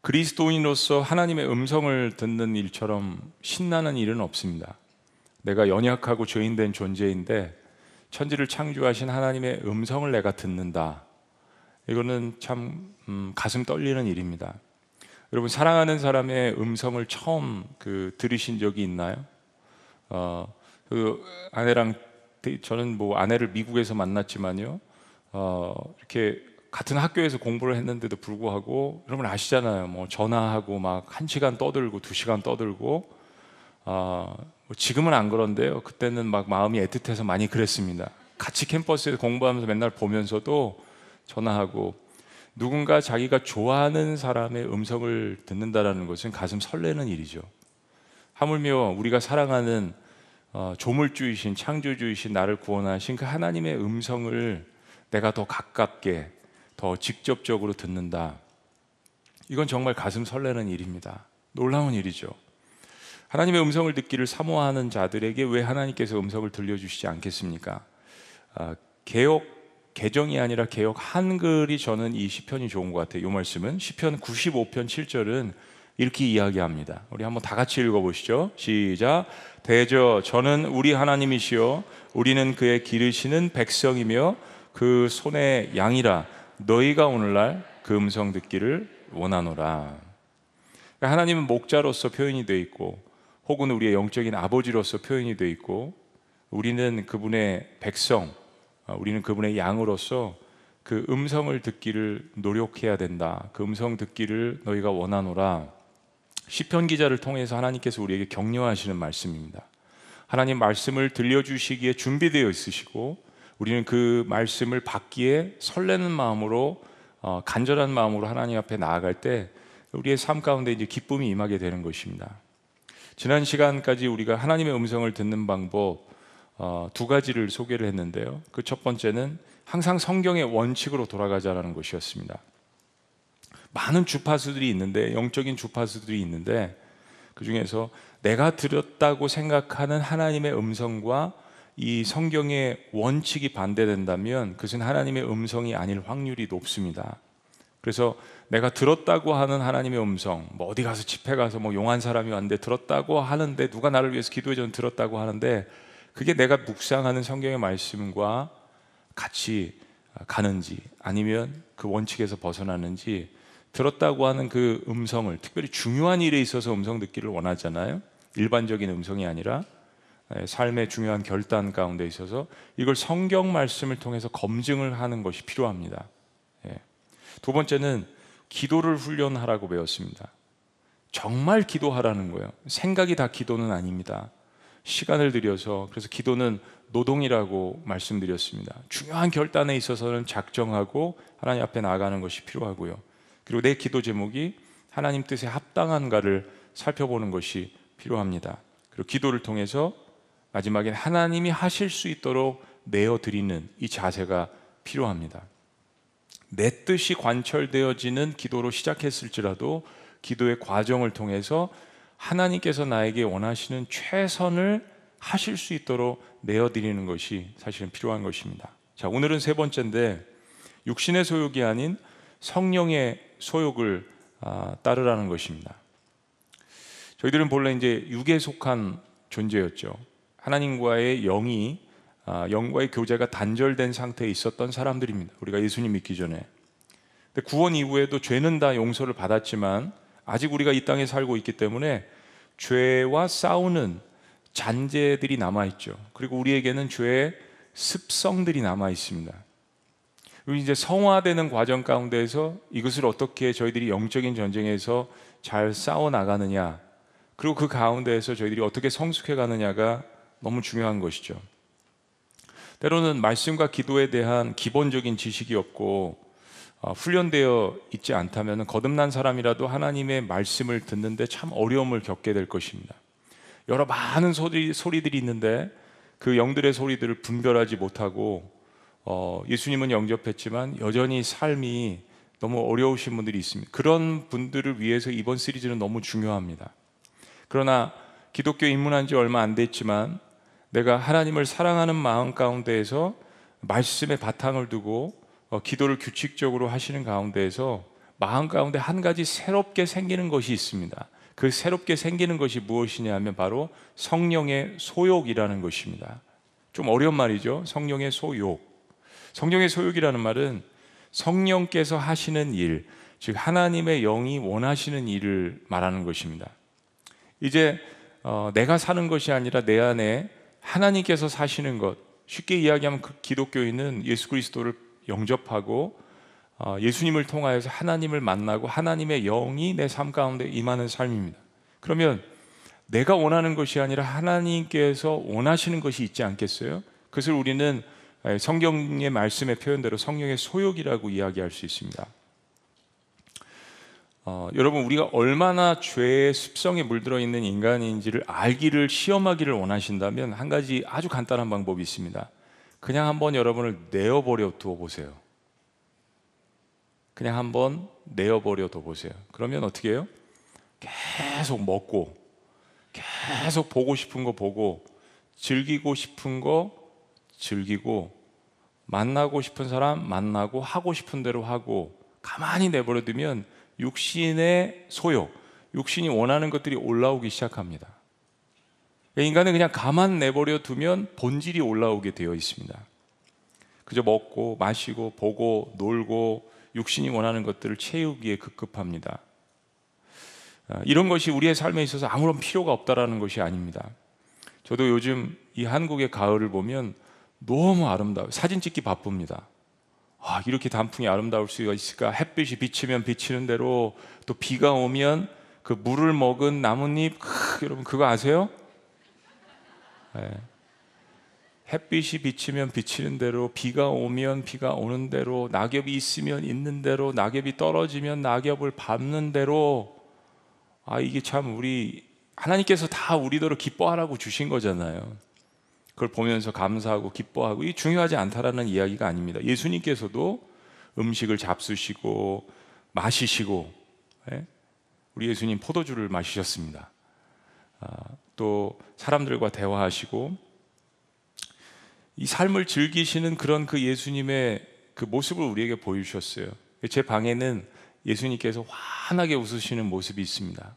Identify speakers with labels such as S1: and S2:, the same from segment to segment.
S1: 그리스도인으로서 하나님의 음성을 듣는 일처럼 신나는 일은 없습니다. 내가 연약하고 죄인된 존재인데 천지를 창조하신 하나님의 음성을 내가 듣는다. 이거는 참 음, 가슴 떨리는 일입니다. 여러분 사랑하는 사람의 음성을 처음 그 들으신 적이 있나요? 어, 그 아내랑 저는 뭐 아내를 미국에서 만났지만요. 어, 이렇게 같은 학교에서 공부를 했는데도 불구하고 여러분 아시잖아요. 뭐 전화하고 막 한 시간 떠들고 두 시간 떠들고 어, 뭐 지금은 안 그런데요. 그때는 막 마음이 애틋해서 많이 그랬습니다. 같이 캠퍼스에서 공부하면서 맨날 보면서도 전화하고 누군가 자기가 좋아하는 사람의 음성을 듣는다라는 것은 가슴 설레는 일이죠. 하물며 우리가 사랑하는 어, 조물주이신 창조주이신 나를 구원하신 그 하나님의 음성을 내가 더 가깝게 더 직접적으로 듣는다. 이건 정말 가슴 설레는 일입니다. 놀라운 일이죠. 하나님의 음성을 듣기를 사모하는 자들에게 왜 하나님께서 음성을 들려주시지 않겠습니까? 아, 개혁 개정이 아니라 개혁 한글이 저는 이 시편이 좋은 것 같아요. 이 말씀은 시편 95편 7절은 이렇게 이야기합니다. 우리 한번 다 같이 읽어보시죠. 시작. 대저 저는 우리 하나님이시요 우리는 그의 기르시는 백성이며 그 손의 양이라 너희가 오늘날 그 음성 듣기를 원하노라. 그러니까 하나님은 목자로서 표현이 되어 있고 혹은 우리의 영적인 아버지로서 표현이 되어 있고 우리는 그분의 백성, 어, 우리는 그분의 양으로서 그 음성을 듣기를 노력해야 된다. 그 음성 듣기를 너희가 원하노라. 시편 기자를 통해서 하나님께서 우리에게 격려하시는 말씀입니다. 하나님 말씀을 들려주시기에 준비되어 있으시고 우리는 그 말씀을 받기에 설레는 마음으로 어, 간절한 마음으로 하나님 앞에 나아갈 때 우리의 삶 가운데 이제 기쁨이 임하게 되는 것입니다. 지난 시간까지 우리가 하나님의 음성을 듣는 방법 어, 두 가지를 소개를 했는데요. 그 첫 번째는 항상 성경의 원칙으로 돌아가자라는 것이었습니다. 많은 주파수들이 있는데 영적인 주파수들이 있는데 그 중에서 내가 들었다고 생각하는 하나님의 음성과 이 성경의 원칙이 반대된다면 그것은 하나님의 음성이 아닐 확률이 높습니다. 그래서 내가 들었다고 하는 하나님의 음성, 뭐 어디 가서 집회 가서 뭐 용한 사람이 왔는데 들었다고 하는데 누가 나를 위해서 기도해 줘 들었다고 하는데 그게 내가 묵상하는 성경의 말씀과 같이 가는지 아니면 그 원칙에서 벗어나는지 들었다고 하는 그 음성을 특별히 중요한 일에 있어서 음성 듣기를 원하잖아요. 일반적인 음성이 아니라 예, 삶의 중요한 결단 가운데 있어서 이걸 성경 말씀을 통해서 검증을 하는 것이 필요합니다. 예. 두 번째는 기도를 훈련하라고 배웠습니다. 정말 기도하라는 거예요. 생각이 다 기도는 아닙니다. 시간을 들여서 그래서 기도는 노동이라고 말씀드렸습니다. 중요한 결단에 있어서는 작정하고 하나님 앞에 나아가는 것이 필요하고요. 그리고 내 기도 제목이 하나님 뜻에 합당한가를 살펴보는 것이 필요합니다. 그리고 기도를 통해서 마지막엔 하나님이 하실 수 있도록 내어 드리는 이 자세가 필요합니다. 내 뜻이 관철되어지는 기도로 시작했을지라도 기도의 과정을 통해서 하나님께서 나에게 원하시는 최선을 하실 수 있도록 내어 드리는 것이 사실은 필요한 것입니다. 자, 오늘은 세 번째인데 육신의 소욕이 아닌 성령의 소욕을 아, 따르라는 것입니다. 저희들은 본래 이제 육에 속한 존재였죠. 하나님과의 영이 아, 영과의 교제가 단절된 상태에 있었던 사람들입니다. 우리가 예수님 믿기 전에. 근데 구원 이후에도 죄는 다 용서를 받았지만 아직 우리가 이 땅에 살고 있기 때문에 죄와 싸우는 잔재들이 남아 있죠. 그리고 우리에게는 죄의 습성들이 남아 있습니다. 그리고 이제 성화되는 과정 가운데서 이것을 어떻게 저희들이 영적인 전쟁에서 잘 싸워 나가느냐, 그리고 그 가운데에서 저희들이 어떻게 성숙해 가느냐가 너무 중요한 것이죠. 때로는 말씀과 기도에 대한 기본적인 지식이 없고 어, 훈련되어 있지 않다면 거듭난 사람이라도 하나님의 말씀을 듣는데 참 어려움을 겪게 될 것입니다. 여러 많은 소리, 소리들이 있는데 그 영들의 소리들을 분별하지 못하고 어, 예수님은 영접했지만 여전히 삶이 너무 어려우신 분들이 있습니다. 그런 분들을 위해서 이번 시리즈는 너무 중요합니다. 그러나 기독교 입문한 지 얼마 안 됐지만 내가 하나님을 사랑하는 마음 가운데에서 말씀의 바탕을 두고 어, 기도를 규칙적으로 하시는 가운데에서 마음 가운데 한 가지 새롭게 생기는 것이 있습니다. 그 새롭게 생기는 것이 무엇이냐 하면 바로 성령의 소욕이라는 것입니다. 좀 어려운 말이죠. 성령의 소욕. 성령의 소욕이라는 말은 성령께서 하시는 일, 즉 하나님의 영이 원하시는 일을 말하는 것입니다. 이제 어, 내가 사는 것이 아니라 내 안에 하나님께서 사시는 것. 쉽게 이야기하면 그 기독교인은 예수 그리스도를 영접하고 어, 예수님을 통하여서 하나님을 만나고 하나님의 영이 내 삶 가운데 임하는 삶입니다. 그러면 내가 원하는 것이 아니라 하나님께서 원하시는 것이 있지 않겠어요? 그것을 우리는 성경의 말씀의 표현대로 성령의 소욕이라고 이야기할 수 있습니다. 어, 여러분 우리가 얼마나 죄의 습성에 물들어 있는 인간인지를 알기를 시험하기를 원하신다면 한 가지 아주 간단한 방법이 있습니다. 그냥 한번 여러분을 내어버려 두어 보세요. 그냥 한번 내어버려 둬 보세요. 그러면 어떻게 해요? 계속 먹고, 계속 보고 싶은 거 보고, 즐기고 싶은 거 즐기고, 만나고 싶은 사람 만나고, 하고 싶은 대로 하고, 가만히 내버려 두면 육신의 소욕, 육신이 원하는 것들이 올라오기 시작합니다. 인간은 그냥 가만 내버려 두면 본질이 올라오게 되어 있습니다. 그저 먹고, 마시고, 보고, 놀고, 육신이 원하는 것들을 채우기에 급급합니다. 아, 이런 것이 우리의 삶에 있어서 아무런 필요가 없다라는 것이 아닙니다. 저도 요즘 이 한국의 가을을 보면 너무 아름다워요. 사진 찍기 바쁩니다. 아, 이렇게 단풍이 아름다울 수가 있을까? 햇빛이 비치면 비치는 대로 또 비가 오면 그 물을 먹은 나뭇잎, 크, 여러분 그거 아세요? 네. 햇빛이 비치면 비치는 대로 비가 오면 비가 오는 대로 낙엽이 있으면 있는 대로 낙엽이 떨어지면 낙엽을 밟는 대로 아 이게 참 우리 하나님께서 다 우리대로 기뻐하라고 주신 거잖아요. 그걸 보면서 감사하고 기뻐하고 이 중요하지 않다라는 이야기가 아닙니다. 예수님께서도 음식을 잡수시고 마시시고 예? 우리 예수님 포도주를 마시셨습니다. 아, 또 사람들과 대화하시고 이 삶을 즐기시는 그런 그 예수님의 그 모습을 우리에게 보여주셨어요. 제 방에는 예수님께서 환하게 웃으시는 모습이 있습니다.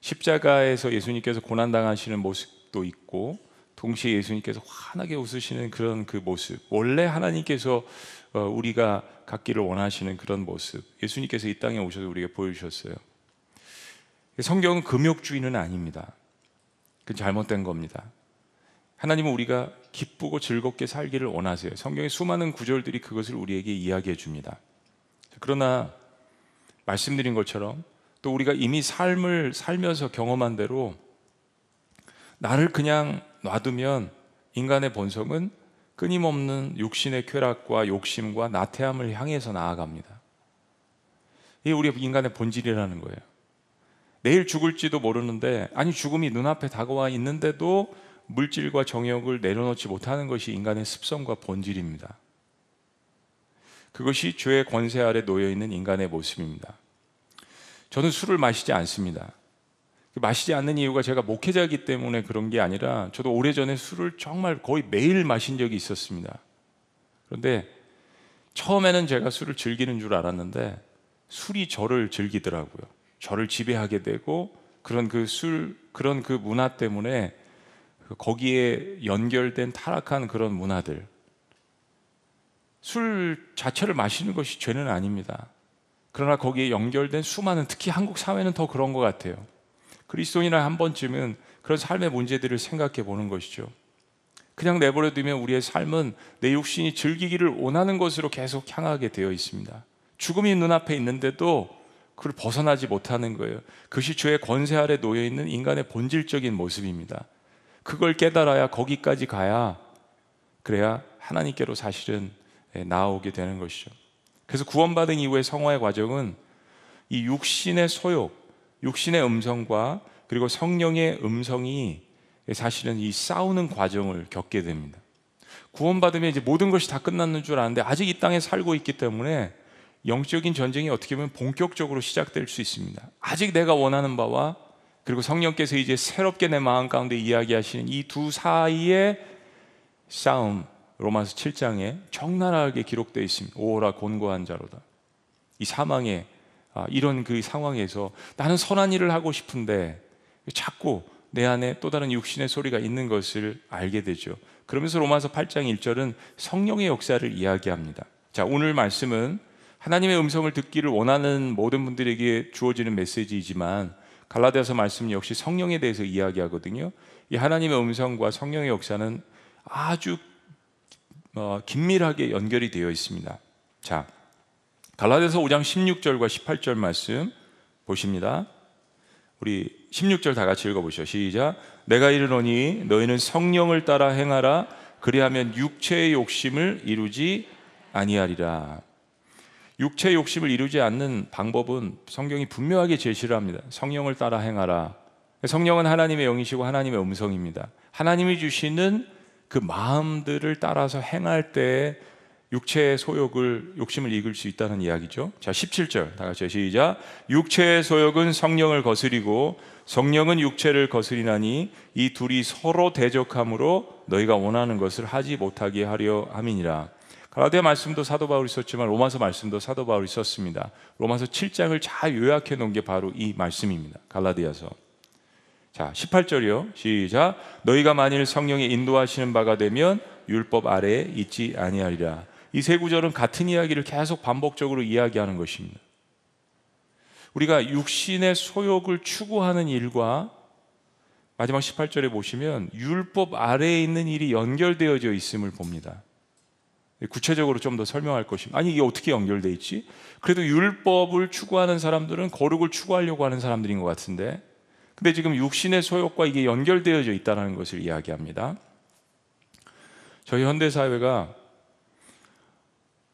S1: 십자가에서 예수님께서 고난당하시는 모습도 있고, 동시에 예수님께서 환하게 웃으시는 그런 그 모습. 원래 하나님께서 어, 우리가 갖기를 원하시는 그런 모습. 예수님께서 이 땅에 오셔서 우리에게 보여주셨어요. 성경은 금욕주의는 아닙니다. 그 잘못된 겁니다. 하나님은 우리가 기쁘고 즐겁게 살기를 원하세요. 성경의 수많은 구절들이 그것을 우리에게 이야기해 줍니다. 그러나 말씀드린 것처럼 또 우리가 이미 삶을 살면서 경험한 대로 나를 그냥 놔두면 인간의 본성은 끊임없는 육신의 쾌락과 욕심과 나태함을 향해서 나아갑니다. 이게 우리 인간의 본질이라는 거예요. 내일 죽을지도 모르는데, 아니, 죽음이 눈앞에 다가와 있는데도 물질과 정욕을 내려놓지 못하는 것이 인간의 습성과 본질입니다. 그것이 죄의 권세 아래 놓여 있는 인간의 모습입니다. 저는 술을 마시지 않습니다. 마시지 않는 이유가 제가 목회자이기 때문에 그런 게 아니라 저도 오래전에 술을 정말 거의 매일 마신 적이 있었습니다. 그런데 처음에는 제가 술을 즐기는 줄 알았는데 술이 저를 즐기더라고요. 저를 지배하게 되고 그런 그 술, 그런 그 문화 때문에 그 거기에 연결된 타락한 그런 문화들. 술 자체를 마시는 것이 죄는 아닙니다. 그러나 거기에 연결된 수많은 특히 한국 사회는 더 그런 것 같아요. 그리스도인이나 한 번쯤은 그런 삶의 문제들을 생각해 보는 것이죠. 그냥 내버려 두면 우리의 삶은 내 육신이 즐기기를 원하는 것으로 계속 향하게 되어 있습니다. 죽음이 눈앞에 있는데도 그걸 벗어나지 못하는 거예요. 그것이 죄의 권세 아래 놓여 있는 인간의 본질적인 모습입니다. 그걸 깨달아야 거기까지 가야 그래야 하나님께로 사실은 예, 나오게 되는 것이죠. 그래서 구원받은 이후의 성화의 과정은 이 육신의 소욕, 육신의 음성과 그리고 성령의 음성이 사실은 이 싸우는 과정을 겪게 됩니다. 구원받으면 이제 모든 것이 다 끝났는 줄 아는데 아직 이 땅에 살고 있기 때문에 영적인 전쟁이 어떻게 보면 본격적으로 시작될 수 있습니다. 아직 내가 원하는 바와 그리고 성령께서 이제 새롭게 내 마음 가운데 이야기하시는 이 두 사이의 싸움 로마서 7장에 적나라하게 기록되어 있습니다. 오호라 곤고한 자로다. 이 사망의 아, 이런 그 상황에서 나는 선한 일을 하고 싶은데 자꾸 내 안에 또 다른 육신의 소리가 있는 것을 알게 되죠. 그러면서 로마서 8장 1절은 성령의 역사를 이야기합니다. 자, 오늘 말씀은 하나님의 음성을 듣기를 원하는 모든 분들에게 주어지는 메시지이지만 갈라디아서 말씀 역시 성령에 대해서 이야기하거든요. 이 하나님의 음성과 성령의 역사는 아주 어, 긴밀하게 연결이 되어 있습니다. 자, 갈라디아서 5장 16절과 18절 말씀 보십니다. 우리 16절 다 같이 읽어보시죠. 시작. 내가 이르노니 너희는 성령을 따라 행하라. 그리하면 육체의 욕심을 이루지 아니하리라. 육체의 욕심을 이루지 않는 방법은 성경이 분명하게 제시를 합니다. 성령을 따라 행하라. 성령은 하나님의 영이시고 하나님의 음성입니다. 하나님이 주시는 그 마음들을 따라서 행할 때 육체의 소욕을 욕심을 이길 수 있다는 이야기죠. 자, 17절 다 같이 시작. 육체의 소욕은 성령을 거스리고 성령은 육체를 거스리나니 이 둘이 서로 대적함으로 너희가 원하는 것을 하지 못하게 하려 함이니라. 갈라디아 말씀도 사도 바울이 썼지만 로마서 말씀도 사도 바울이 썼습니다. 로마서 7장을 잘 요약해 놓은 게 바로 이 말씀입니다. 갈라디아서. 자, 18절이요. 시작. 너희가 만일 성령의 인도하시는 바가 되면 율법 아래에 있지 아니하리라. 이 세 구절은 같은 이야기를 계속 반복적으로 이야기하는 것입니다. 우리가 육신의 소욕을 추구하는 일과 마지막 18절에 보시면 율법 아래에 있는 일이 연결되어져 있음을 봅니다. 구체적으로 좀 더 설명할 것입니다. 아니 이게 어떻게 연결돼 있지? 그래도 율법을 추구하는 사람들은 거룩을 추구하려고 하는 사람들인 것 같은데, 근데 지금 육신의 소욕과 이게 연결되어져 있다는 것을 이야기합니다. 저희 현대 사회가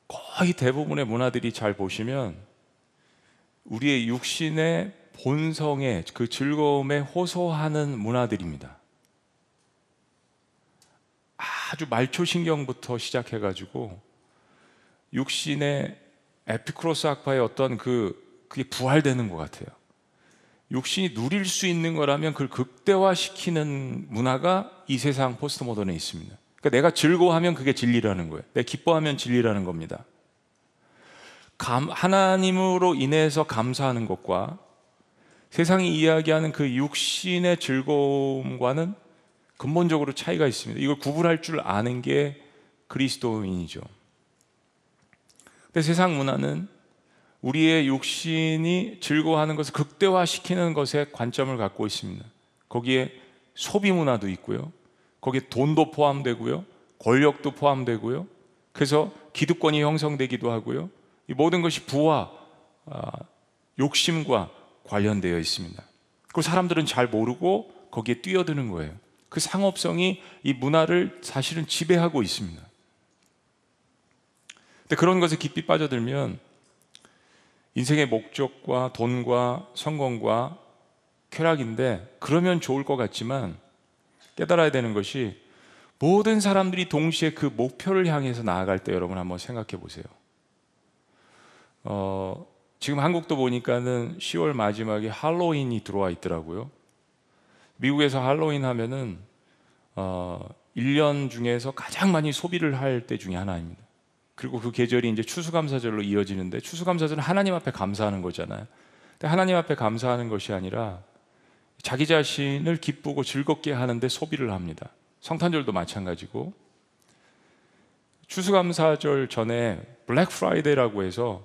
S1: 거의 대부분의 문화들이 잘 보시면 우리의 육신의 본성의 그 즐거움에 호소하는 문화들입니다. 아주 말초 신경부터 시작해가지고 육신의 에피쿠로스 학파의 어떤 그 그게 부활되는 것 같아요. 육신이 누릴 수 있는 거라면 그걸 극대화시키는 문화가 이 세상 포스트 모던에 있습니다. 그러니까 내가 즐거워하면 그게 진리라는 거예요. 내가 기뻐하면 진리라는 겁니다. 감, 하나님으로 인해서 감사하는 것과 세상이 이야기하는 그 육신의 즐거움과는 근본적으로 차이가 있습니다. 이걸 구분할 줄 아는 게 그리스도인이죠. 근데 세상 문화는 우리의 육신이 즐거워하는 것을 극대화시키는 것에 관점을 갖고 있습니다. 거기에 소비 문화도 있고요. 거기에 돈도 포함되고요. 권력도 포함되고요. 그래서 기득권이 형성되기도 하고요. 이 모든 것이 부와 아, 욕심과 관련되어 있습니다. 그 사람들은 잘 모르고 거기에 뛰어드는 거예요. 그 상업성이 이 문화를 사실은 지배하고 있습니다. 근데 그런 것에 깊이 빠져들면 인생의 목적과 돈과 성공과 쾌락인데 그러면 좋을 것 같지만 깨달아야 되는 것이 모든 사람들이 동시에 그 목표를 향해서 나아갈 때 여러분 한번 생각해 보세요. 어, 지금 한국도 보니까는 10월 마지막에 할로윈이 들어와 있더라고요. 미국에서 할로윈 하면은 어, 1년 중에서 가장 많이 소비를 할 때 중에 하나입니다. 그리고 그 계절이 이제 추수감사절로 이어지는데 추수감사절은 하나님 앞에 감사하는 거잖아요. 근데 하나님 앞에 감사하는 것이 아니라 자기 자신을 기쁘고 즐겁게 하는데 소비를 합니다. 성탄절도 마찬가지고 추수감사절 전에 블랙 프라이데이라고 해서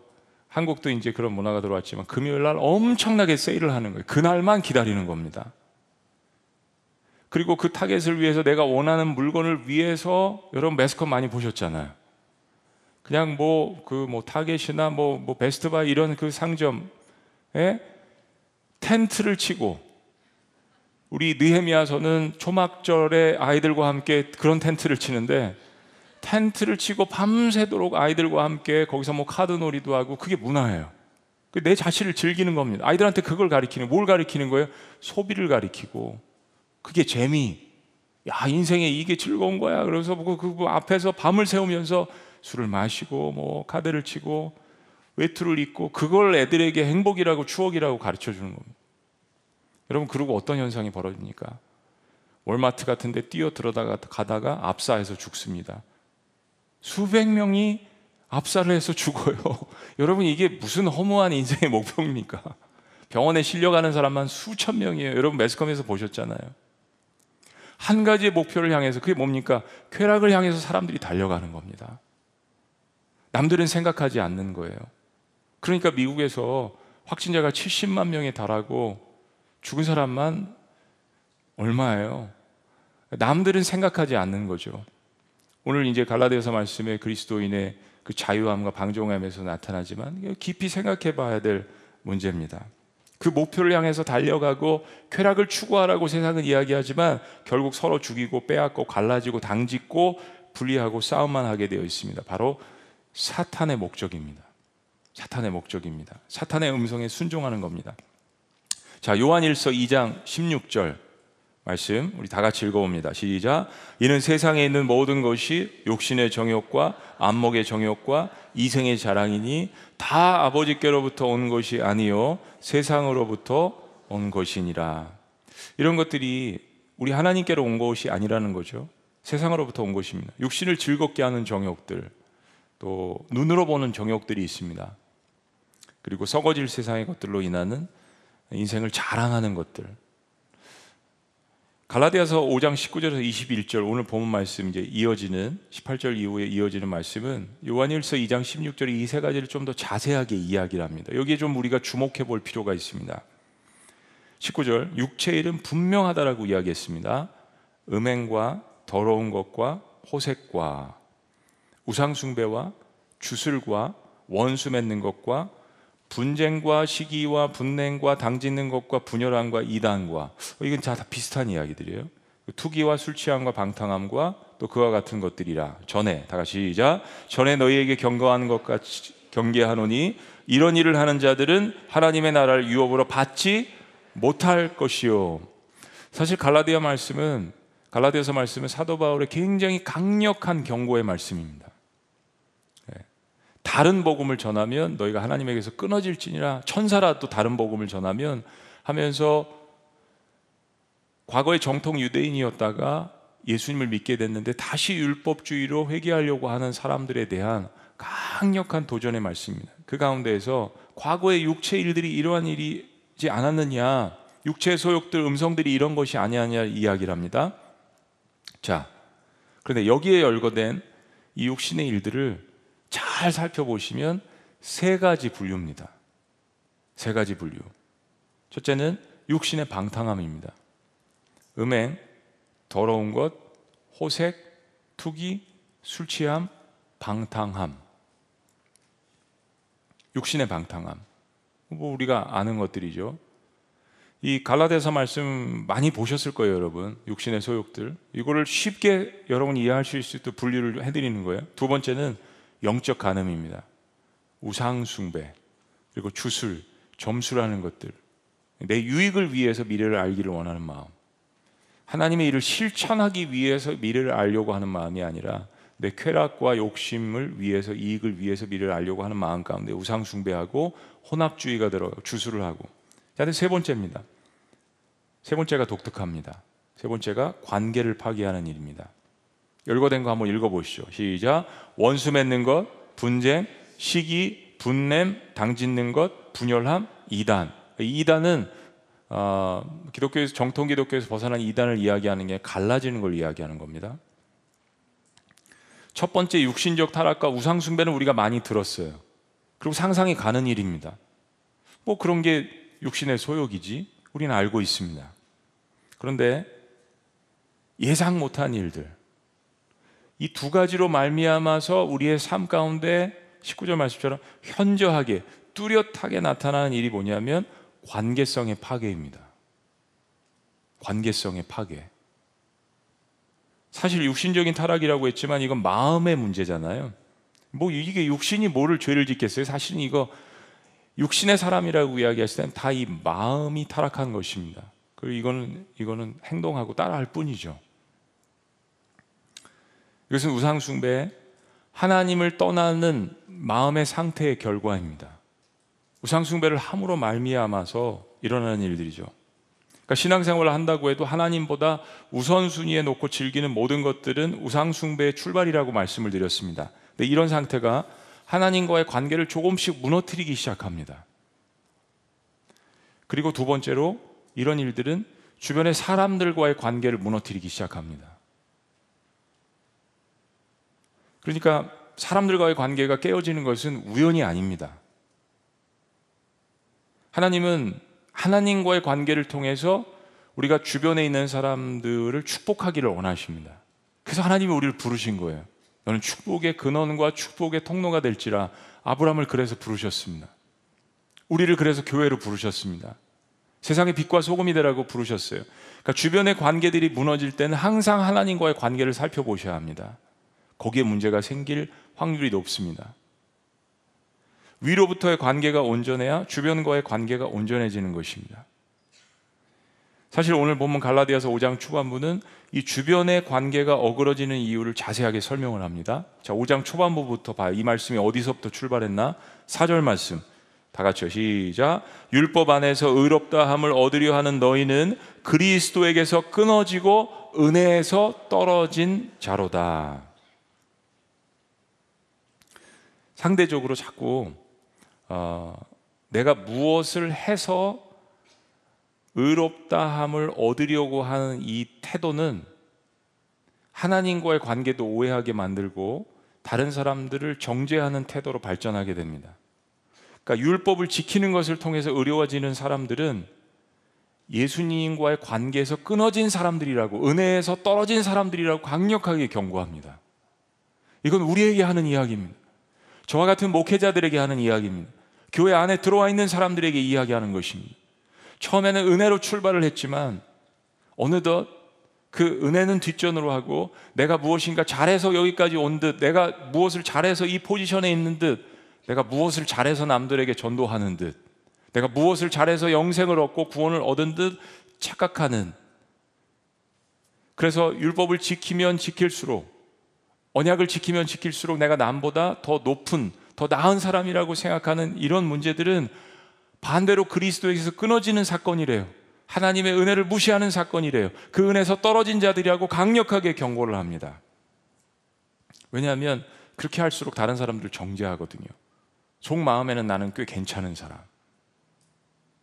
S1: 한국도 이제 그런 문화가 들어왔지만 금요일 날 엄청나게 세일을 하는 거예요. 그날만 기다리는 겁니다. 그리고 그 타겟을 위해서 내가 원하는 물건을 위해서 여러분 매스컴 많이 보셨잖아요. 그냥 뭐 그뭐 그 뭐 타겟이나 뭐, 뭐 베스트바이 이런 그 상점에 텐트를 치고 우리 느헤미야서는 초막절에 아이들과 함께 그런 텐트를 치는데 텐트를 치고 밤새도록 아이들과 함께 거기서 뭐 카드 놀이도 하고 그게 문화예요. 그내 자신을 즐기는 겁니다. 아이들한테 그걸 가리키는 뭘 가리키는 거예요? 소비를 가리키고 그게 재미. 야, 인생에 이게 즐거운 거야. 그래서 그, 그, 그 앞에서 밤을 새우면서 술을 마시고 뭐 카드를 치고 외투를 입고 그걸 애들에게 행복이라고 추억이라고 가르쳐 주는 겁니다. 여러분 그리고 어떤 현상이 벌어집니까? 월마트 같은 데 뛰어 들어다가 가다가 압사해서 죽습니다. 수백 명이 압살을 해서 죽어요. 여러분 이게 무슨 허무한 인생의 목표입니까? 병원에 실려가는 사람만 수천 명이에요. 여러분 매스컴에서 보셨잖아요. 한 가지의 목표를 향해서 그게 뭡니까? 쾌락을 향해서 사람들이 달려가는 겁니다. 남들은 생각하지 않는 거예요. 그러니까 미국에서 확진자가 70만 명에 달하고 죽은 사람만 얼마예요? 남들은 생각하지 않는 거죠. 오늘 이제 갈라디아서 말씀에 그리스도인의 그 자유함과 방종함에서 나타나지만 깊이 생각해 봐야 될 문제입니다. 그 목표를 향해서 달려가고 쾌락을 추구하라고 세상은 이야기하지만 결국 서로 죽이고 빼앗고 갈라지고 당짓고 분리하고 싸움만 하게 되어 있습니다. 바로 사탄의 목적입니다. 사탄의 목적입니다. 사탄의 음성에 순종하는 겁니다. 자, 요한일서 2장 16절 말씀 우리 다 같이 읽어봅니다. 시작. 이는 세상에 있는 모든 것이 욕심의 정욕과 안목의 정욕과 이생의 자랑이니 다 아버지께로부터 온 것이 아니요 세상으로부터 온 것이니라. 이런 것들이 우리 하나님께로 온 것이 아니라는 거죠. 세상으로부터 온 것입니다. 육신을 즐겁게 하는 정욕들, 또 눈으로 보는 정욕들이 있습니다. 그리고 썩어질 세상의 것들로 인하는 인생을 자랑하는 것들, 갈라디아서 5장 19절에서 21절 오늘 본문 말씀 이제 이어지는 18절 이후에 이어지는 말씀은 요한일서 2장 16절에 이세 가지를 좀 더 자세하게 이야기를 합니다. 여기에 좀 우리가 주목해 볼 필요가 있습니다. 19절 육체 일은 분명하다라고 이야기했습니다. 음행과 더러운 것과 호색과 우상 숭배와 주술과 원수 맺는 것과 분쟁과 시기와 분냉과 당짓는 것과 분열함과 이단과 어, 이건 다, 비슷한 이야기들이에요. 투기와 술 취함과 방탕함과 또 그와 같은 것들이라 전에 다 같이 시작 전에 너희에게 경고하는 것 같이 경계하노니 이런 일을 하는 자들은 하나님의 나라를 유업으로 받지 못할 것이요. 사실 갈라디아 말씀은 갈라디아서 말씀은 사도 바울의 굉장히 강력한 경고의 말씀입니다. 다른 복음을 전하면 너희가 하나님에게서 끊어질지니라 천사라도 다른 복음을 전하면 하면서 과거의 정통 유대인이었다가 예수님을 믿게 됐는데 다시 율법주의로 회개하려고 하는 사람들에 대한 강력한 도전의 말씀입니다. 그 가운데에서 과거의 육체 일들이 이러한 일이지 않았느냐, 육체 소욕들, 음성들이 이런 것이 아니하냐 이야기를 합니다. 자, 그런데 여기에 열거된 이 육신의 일들을 잘 살펴보시면 세 가지 분류입니다. 세 가지 분류. 첫째는 육신의 방탕함입니다. 음행, 더러운 것, 호색, 투기, 술 취함, 방탕함. 육신의 방탕함. 뭐 우리가 아는 것들이죠. 이 갈라데서 말씀 많이 보셨을 거예요, 여러분. 육신의 소욕들. 이거를 쉽게 여러분이 이해할 수 있도록 분류를 해드리는 거예요. 두 번째는 영적 간음입니다. 우상숭배, 그리고 주술, 점수라는 것들. 내 유익을 위해서 미래를 알기를 원하는 마음. 하나님의 일을 실천하기 위해서 미래를 알려고 하는 마음이 아니라 내 쾌락과 욕심을 위해서 이익을 위해서 미래를 알려고 하는 마음 가운데 우상숭배하고 혼합주의가 들어가고 주술을 하고. 자, 세 번째입니다. 세 번째가 독특합니다. 세 번째가 관계를 파괴하는 일입니다. 열거된 거 한번 읽어보시죠. 시작. 원수 맺는 것, 분쟁, 시기, 분냄, 당짓는 것, 분열함, 이단. 이단은 어, 기독교에서 정통 기독교에서 벗어난 이단을 이야기하는 게 갈라지는 걸 이야기하는 겁니다. 첫 번째 육신적 타락과 우상 숭배는 우리가 많이 들었어요. 그리고 상상이 가는 일입니다. 뭐 그런 게 육신의 소욕이지 우리는 알고 있습니다. 그런데 예상 못한 일들, 이 두 가지로 말미암아서 우리의 삶 가운데 19절 말씀처럼 현저하게 뚜렷하게 나타나는 일이 뭐냐면 관계성의 파괴입니다. 관계성의 파괴. 사실 육신적인 타락이라고 했지만 이건 마음의 문제잖아요. 뭐 이게 육신이 뭐를 죄를 짓겠어요? 사실은 이거 육신의 사람이라고 이야기했을 때는 다이 마음이 타락한 것입니다. 그리고 이거는 이거는 행동하고 따라할 뿐이죠. 이것은 우상숭배, 하나님을 떠나는 마음의 상태의 결과입니다. 우상숭배를 함으로 말미암아서 일어나는 일들이죠. 그러니까 신앙생활을 한다고 해도 하나님보다 우선순위에 놓고 즐기는 모든 것들은 우상숭배의 출발이라고 말씀을 드렸습니다. 근데 이런 상태가 하나님과의 관계를 조금씩 무너뜨리기 시작합니다. 그리고 두 번째로 이런 일들은 주변의 사람들과의 관계를 무너뜨리기 시작합니다. 그러니까 사람들과의 관계가 깨어지는 것은 우연이 아닙니다. 하나님은 하나님과의 관계를 통해서 우리가 주변에 있는 사람들을 축복하기를 원하십니다. 그래서 하나님이 우리를 부르신 거예요. 너는 축복의 근원과 축복의 통로가 될지라 아브라함을 그래서 부르셨습니다. 우리를 그래서 교회로 부르셨습니다. 세상의 빛과 소금이 되라고 부르셨어요. 그러니까 주변의 관계들이 무너질 때는 항상 하나님과의 관계를 살펴보셔야 합니다. 거기에 문제가 생길 확률이 높습니다. 위로부터의 관계가 온전해야 주변과의 관계가 온전해지는 것입니다. 사실 오늘 본문 갈라디아서 5장 초반부는 이 주변의 관계가 어그러지는 이유를 자세하게 설명을 합니다. 자, 5장 초반부부터 봐요. 이 말씀이 어디서부터 출발했나? 4절 말씀. 다 같이요. 시작. 율법 안에서 의롭다 함을 얻으려 하는 너희는 그리스도에게서 끊어지고 은혜에서 떨어진 자로다. 상대적으로 자꾸 어, 내가 무엇을 해서 의롭다함을 얻으려고 하는 이 태도는 하나님과의 관계도 오해하게 만들고 다른 사람들을 정죄하는 태도로 발전하게 됩니다. 그러니까 율법을 지키는 것을 통해서 의로워지는 사람들은 예수님과의 관계에서 끊어진 사람들이라고 은혜에서 떨어진 사람들이라고 강력하게 경고합니다. 이건 우리에게 하는 이야기입니다. 저와 같은 목회자들에게 하는 이야기입니다. 교회 안에 들어와 있는 사람들에게 이야기하는 것입니다. 처음에는 은혜로 출발을 했지만 어느덧 그 은혜는 뒷전으로 하고 내가 무엇인가 잘해서 여기까지 온 듯, 내가 무엇을 잘해서 이 포지션에 있는 듯, 내가 무엇을 잘해서 남들에게 전도하는 듯, 내가 무엇을 잘해서 영생을 얻고 구원을 얻은 듯 착각하는 그래서 율법을 지키면 지킬수록 언약을 지키면 지킬수록 내가 남보다 더 높은 더 나은 사람이라고 생각하는 이런 문제들은 반대로 그리스도에게서 끊어지는 사건이래요. 하나님의 은혜를 무시하는 사건이래요. 그 은혜에서 떨어진 자들이라고 강력하게 경고를 합니다. 왜냐하면 그렇게 할수록 다른 사람들을 정죄하거든요. 속 마음에는 나는 꽤 괜찮은 사람.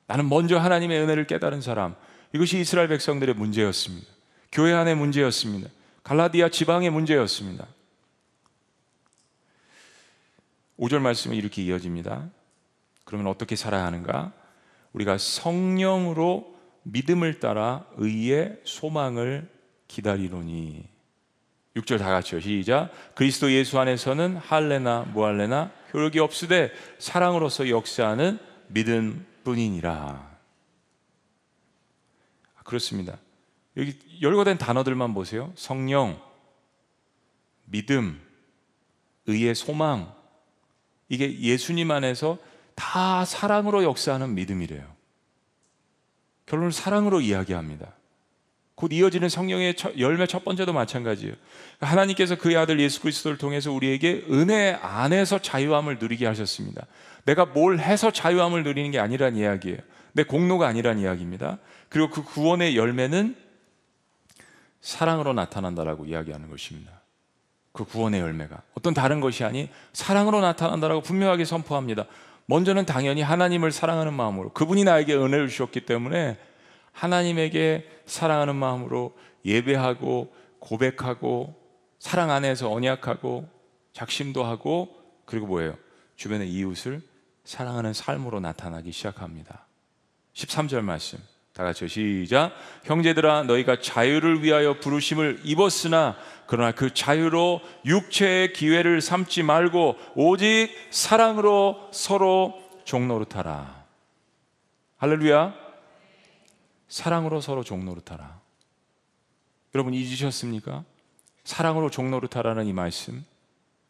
S1: 나는 먼저 하나님의 은혜를 깨달은 사람. 이것이 이스라엘 백성들의 문제였습니다. 교회 안의 문제였습니다. 갈라디아 지방의 문제였습니다. 5절 말씀이 이렇게 이어집니다. 그러면 어떻게 살아야 하는가? 우리가 성령으로 믿음을 따라 의의 소망을 기다리노니 6절 다 같이요. 시작. 그리스도 예수 안에서는 할례나 무할례나 효력이 없으되 사랑으로서 역사하는 믿음 뿐이니라. 아, 그렇습니다. 여기 열거된 단어들만 보세요. 성령, 믿음, 의의 소망. 이게 예수님 안에서 다 사랑으로 역사하는 믿음이래요. 결론을 사랑으로 이야기합니다. 곧 이어지는 성령의 열매 첫 번째도 마찬가지예요. 하나님께서 그의 아들 예수 그리스도를 통해서 우리에게 은혜 안에서 자유함을 누리게 하셨습니다. 내가 뭘 해서 자유함을 누리는 게 아니란 이야기예요. 내 공로가 아니란 이야기입니다. 그리고 그 구원의 열매는 사랑으로 나타난다라고 이야기하는 것입니다. 그 구원의 열매가 어떤 다른 것이 아닌 사랑으로 나타난다라고 분명하게 선포합니다. 먼저는 당연히 하나님을 사랑하는 마음으로 그분이 나에게 은혜를 주셨기 때문에 하나님에게 사랑하는 마음으로 예배하고 고백하고 사랑 안에서 언약하고 작심도 하고 그리고 뭐예요? 주변의 이웃을 사랑하는 삶으로 나타나기 시작합니다. 13절 말씀. 다 같이 시작. 형제들아 너희가 자유를 위하여 부르심을 입었으나 그러나 그 자유로 육체의 기회를 삼지 말고 오직 사랑으로 서로 종노릇하라. 할렐루야. 사랑으로 서로 종노릇하라. 여러분 잊으셨습니까? 사랑으로 종노릇하라는 이 말씀.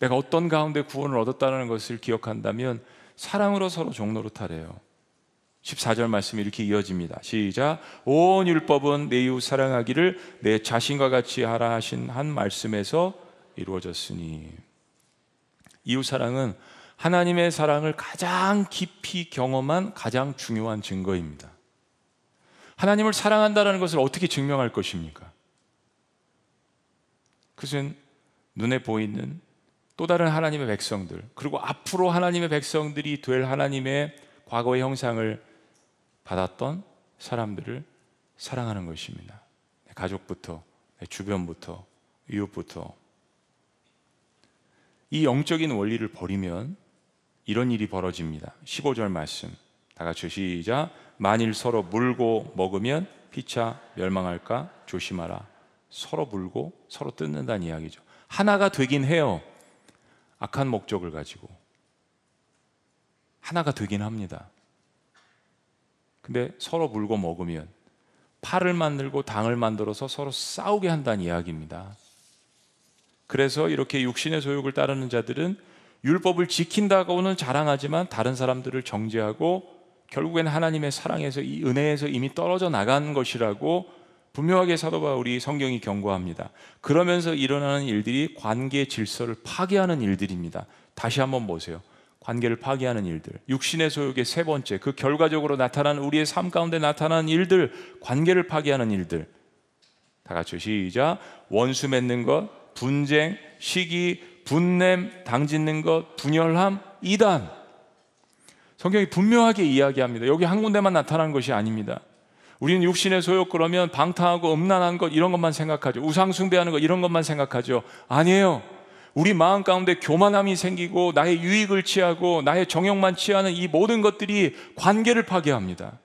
S1: 내가 어떤 가운데 구원을 얻었다는 것을 기억한다면 사랑으로 서로 종노릇하래요. 14절 말씀이 이렇게 이어집니다. 시작. 온 율법은 내 이웃 사랑하기를 내 자신과 같이 하라 하신 한 말씀에서 이루어졌으니 이웃 사랑은 하나님의 사랑을 가장 깊이 경험한 가장 중요한 증거입니다. 하나님을 사랑한다는 것을 어떻게 증명할 것입니까? 그것은 눈에 보이는 또 다른 하나님의 백성들, 그리고 앞으로 하나님의 백성들이 될 하나님의 과거의 형상을 받았던 사람들을 사랑하는 것입니다. 내 가족부터, 내 주변부터, 이웃부터. 이 영적인 원리를 버리면 이런 일이 벌어집니다. 15절 말씀. 다 같이 시작. 만일 서로 물고 먹으면 피차 멸망할까 조심하라. 서로 물고 서로 뜯는다는 이야기죠. 하나가 되긴 해요. 악한 목적을 가지고. 하나가 되긴 합니다. 근데 서로 물고 먹으면 팔을 만들고 당을 만들어서 서로 싸우게 한다는 이야기입니다. 그래서 이렇게 육신의 소욕을 따르는 자들은 율법을 지킨다고는 자랑하지만 다른 사람들을 정죄하고 결국엔 하나님의 사랑에서 이 은혜에서 이미 떨어져 나간 것이라고 분명하게 사도 바울이 성경이 경고합니다. 그러면서 일어나는 일들이 관계 질서를 파괴하는 일들입니다. 다시 한번 보세요. 관계를 파괴하는 일들. 육신의 소욕의 세 번째, 그 결과적으로 나타나는 우리의 삶 가운데 나타나는 일들, 관계를 파괴하는 일들. 다 같이 시작. 원수 맺는 것, 분쟁, 시기, 분냄, 당짓는 것, 분열함, 이단. 성경이 분명하게 이야기합니다. 여기 한 군데만 나타나는 것이 아닙니다. 우리는 육신의 소욕 그러면 방탕하고 음란한 것 이런 것만 생각하죠. 우상숭배하는 것 이런 것만 생각하죠. 아니에요. 우리 마음 가운데 교만함이 생기고 나의 유익을 취하고 나의 정욕만 취하는 이 모든 것들이 관계를 파괴합니다.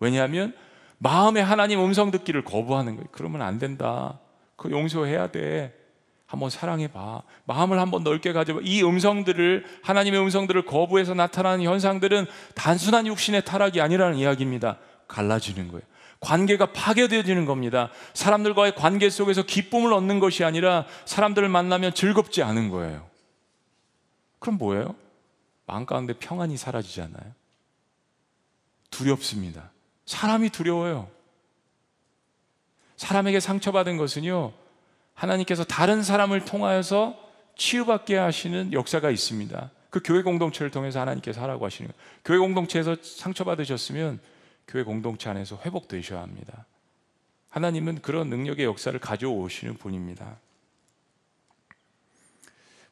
S1: 왜냐하면 마음에 하나님 음성 듣기를 거부하는 거예요. 그러면 안 된다. 그 용서해야 돼. 한번 사랑해 봐. 마음을 한번 넓게 가져봐. 이 음성들을 하나님의 음성들을 거부해서 나타나는 현상들은 단순한 육신의 타락이 아니라는 이야기입니다. 갈라지는 거예요. 관계가 파괴되어지는 겁니다. 사람들과의 관계 속에서 기쁨을 얻는 것이 아니라 사람들을 만나면 즐겁지 않은 거예요. 그럼 뭐예요? 마음 가운데 평안이 사라지잖아요. 두렵습니다. 사람이 두려워요. 사람에게 상처받은 것은요, 하나님께서 다른 사람을 통하여서 치유받게 하시는 역사가 있습니다. 그 교회 공동체를 통해서 하나님께서 하라고 하시는 거예요. 교회 공동체에서 상처받으셨으면 교회 공동체 안에서 회복되셔야 합니다. 하나님은 그런 능력의 역사를 가져오시는 분입니다.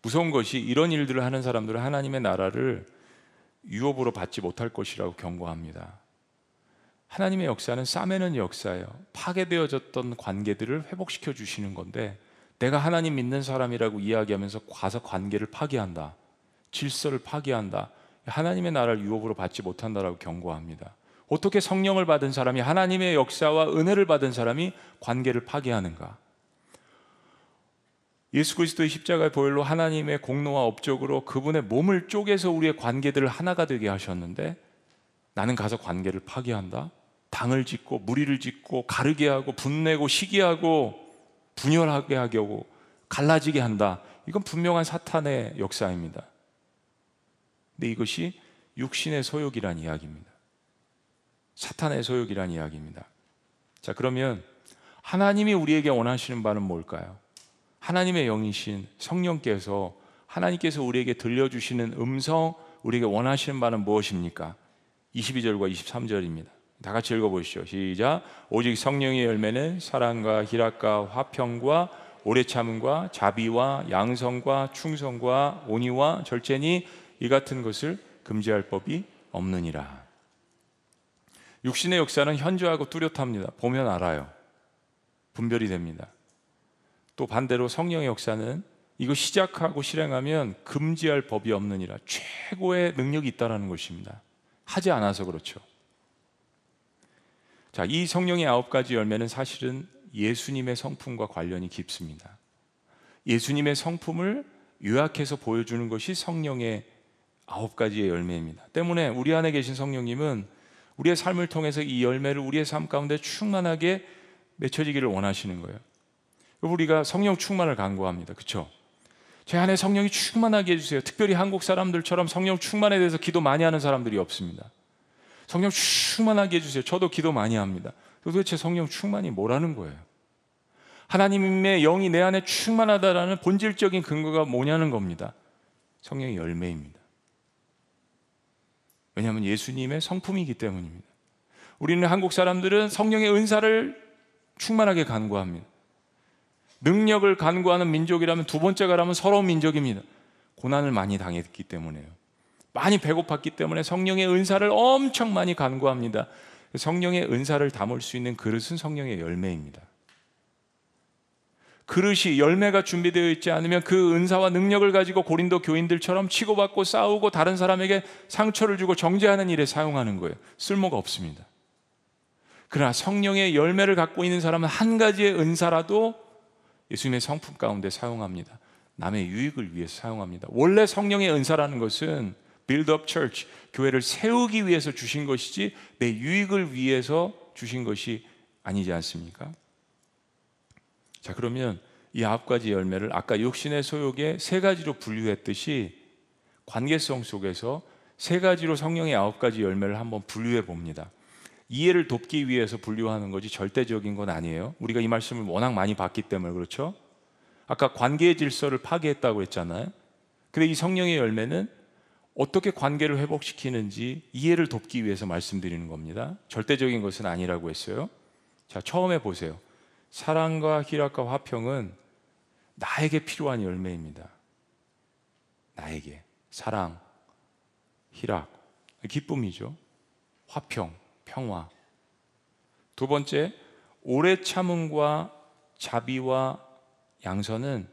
S1: 무서운 것이 이런 일들을 하는 사람들은 하나님의 나라를 유업으로 받지 못할 것이라고 경고합니다. 하나님의 역사는 싸매는 역사예요. 파괴되어졌던 관계들을 회복시켜 주시는 건데 내가 하나님 믿는 사람이라고 이야기하면서 과서 관계를 파괴한다. 질서를 파괴한다. 하나님의 나라를 유업으로 받지 못한다라고 경고합니다. 어떻게 성령을 받은 사람이 하나님의 역사와 은혜를 받은 사람이 관계를 파괴하는가? 예수 그리스도의 십자가의 보혈로 하나님의 공로와 업적으로 그분의 몸을 쪼개서 우리의 관계들을 하나가 되게 하셨는데 나는 가서 관계를 파괴한다. 당을 짓고 무리를 짓고 가르게 하고 분내고 시기하고 분열하게 하고 갈라지게 한다. 이건 분명한 사탄의 역사입니다. 근데 이것이 육신의 소욕이란 이야기입니다. 사탄의 소욕이란 이야기입니다. 자, 그러면 하나님이 우리에게 원하시는 바는 뭘까요? 하나님의 영이신 성령께서 하나님께서 우리에게 들려주시는 음성, 우리에게 원하시는 바는 무엇입니까? 22절과 23절입니다. 다 같이 읽어보시죠. 시작. 오직 성령의 열매는 사랑과 희락과 화평과 오래 참음과 자비와 양성과 충성과 온유와 절제니 이 같은 것을 금지할 법이 없느니라. 육신의 역사는 현저하고 뚜렷합니다. 보면 알아요. 분별이 됩니다. 또 반대로 성령의 역사는 이거 시작하고 실행하면 금지할 법이 없느니라 최고의 능력이 있다라는 것입니다. 하지 않아서 그렇죠. 자, 이 성령의 아홉 가지 열매는 사실은 예수님의 성품과 관련이 깊습니다. 예수님의 성품을 요약해서 보여주는 것이 성령의 아홉 가지의 열매입니다. 때문에 우리 안에 계신 성령님은 우리의 삶을 통해서 이 열매를 우리의 삶 가운데 충만하게 맺혀지기를 원하시는 거예요. 우리가 성령 충만을 간구합니다. 그렇죠? 제 안에 성령이 충만하게 해주세요. 특별히 한국 사람들처럼 성령 충만에 대해서 기도 많이 하는 사람들이 없습니다. 성령 충만하게 해주세요. 저도 기도 많이 합니다. 도대체 성령 충만이 뭐라는 거예요? 하나님의 영이 내 안에 충만하다라는 본질적인 근거가 뭐냐는 겁니다. 성령의 열매입니다. 왜냐하면 예수님의 성품이기 때문입니다. 우리는 한국 사람들은 성령의 은사를 충만하게 간구합니다. 능력을 간구하는 민족이라면 두 번째가라면 서러운 민족입니다. 고난을 많이 당했기 때문에요. 많이 배고팠기 때문에 성령의 은사를 엄청 많이 간구합니다. 성령의 은사를 담을 수 있는 그릇은 성령의 열매입니다. 그릇이 열매가 준비되어 있지 않으면 그 은사와 능력을 가지고 고린도 교인들처럼 치고받고 싸우고 다른 사람에게 상처를 주고 정죄하는 일에 사용하는 거예요. 쓸모가 없습니다. 그러나 성령의 열매를 갖고 있는 사람은 한 가지의 은사라도 예수님의 성품 가운데 사용합니다. 남의 유익을 위해서 사용합니다. 원래 성령의 은사라는 것은 build up church, 교회를 세우기 위해서 주신 것이지 내 유익을 위해서 주신 것이 아니지 않습니까? 자, 그러면 이 아홉 가지 열매를 아까 육신의 소욕의 세 가지로 분류했듯이 관계성 속에서 세 가지로 성령의 아홉 가지 열매를 한번 분류해 봅니다. 이해를 돕기 위해서 분류하는 거지 절대적인 건 아니에요. 우리가 이 말씀을 워낙 많이 봤기 때문에 그렇죠. 아까 관계의 질서를 파괴했다고 했잖아요. 근데 이 성령의 열매는 어떻게 관계를 회복시키는지 이해를 돕기 위해서 말씀드리는 겁니다. 절대적인 것은 아니라고 했어요. 자, 처음에 보세요. 사랑과 희락과 화평은 나에게 필요한 열매입니다. 나에게. 사랑, 희락, 기쁨이죠. 화평, 평화. 두 번째, 오래 참음과 자비와 양선은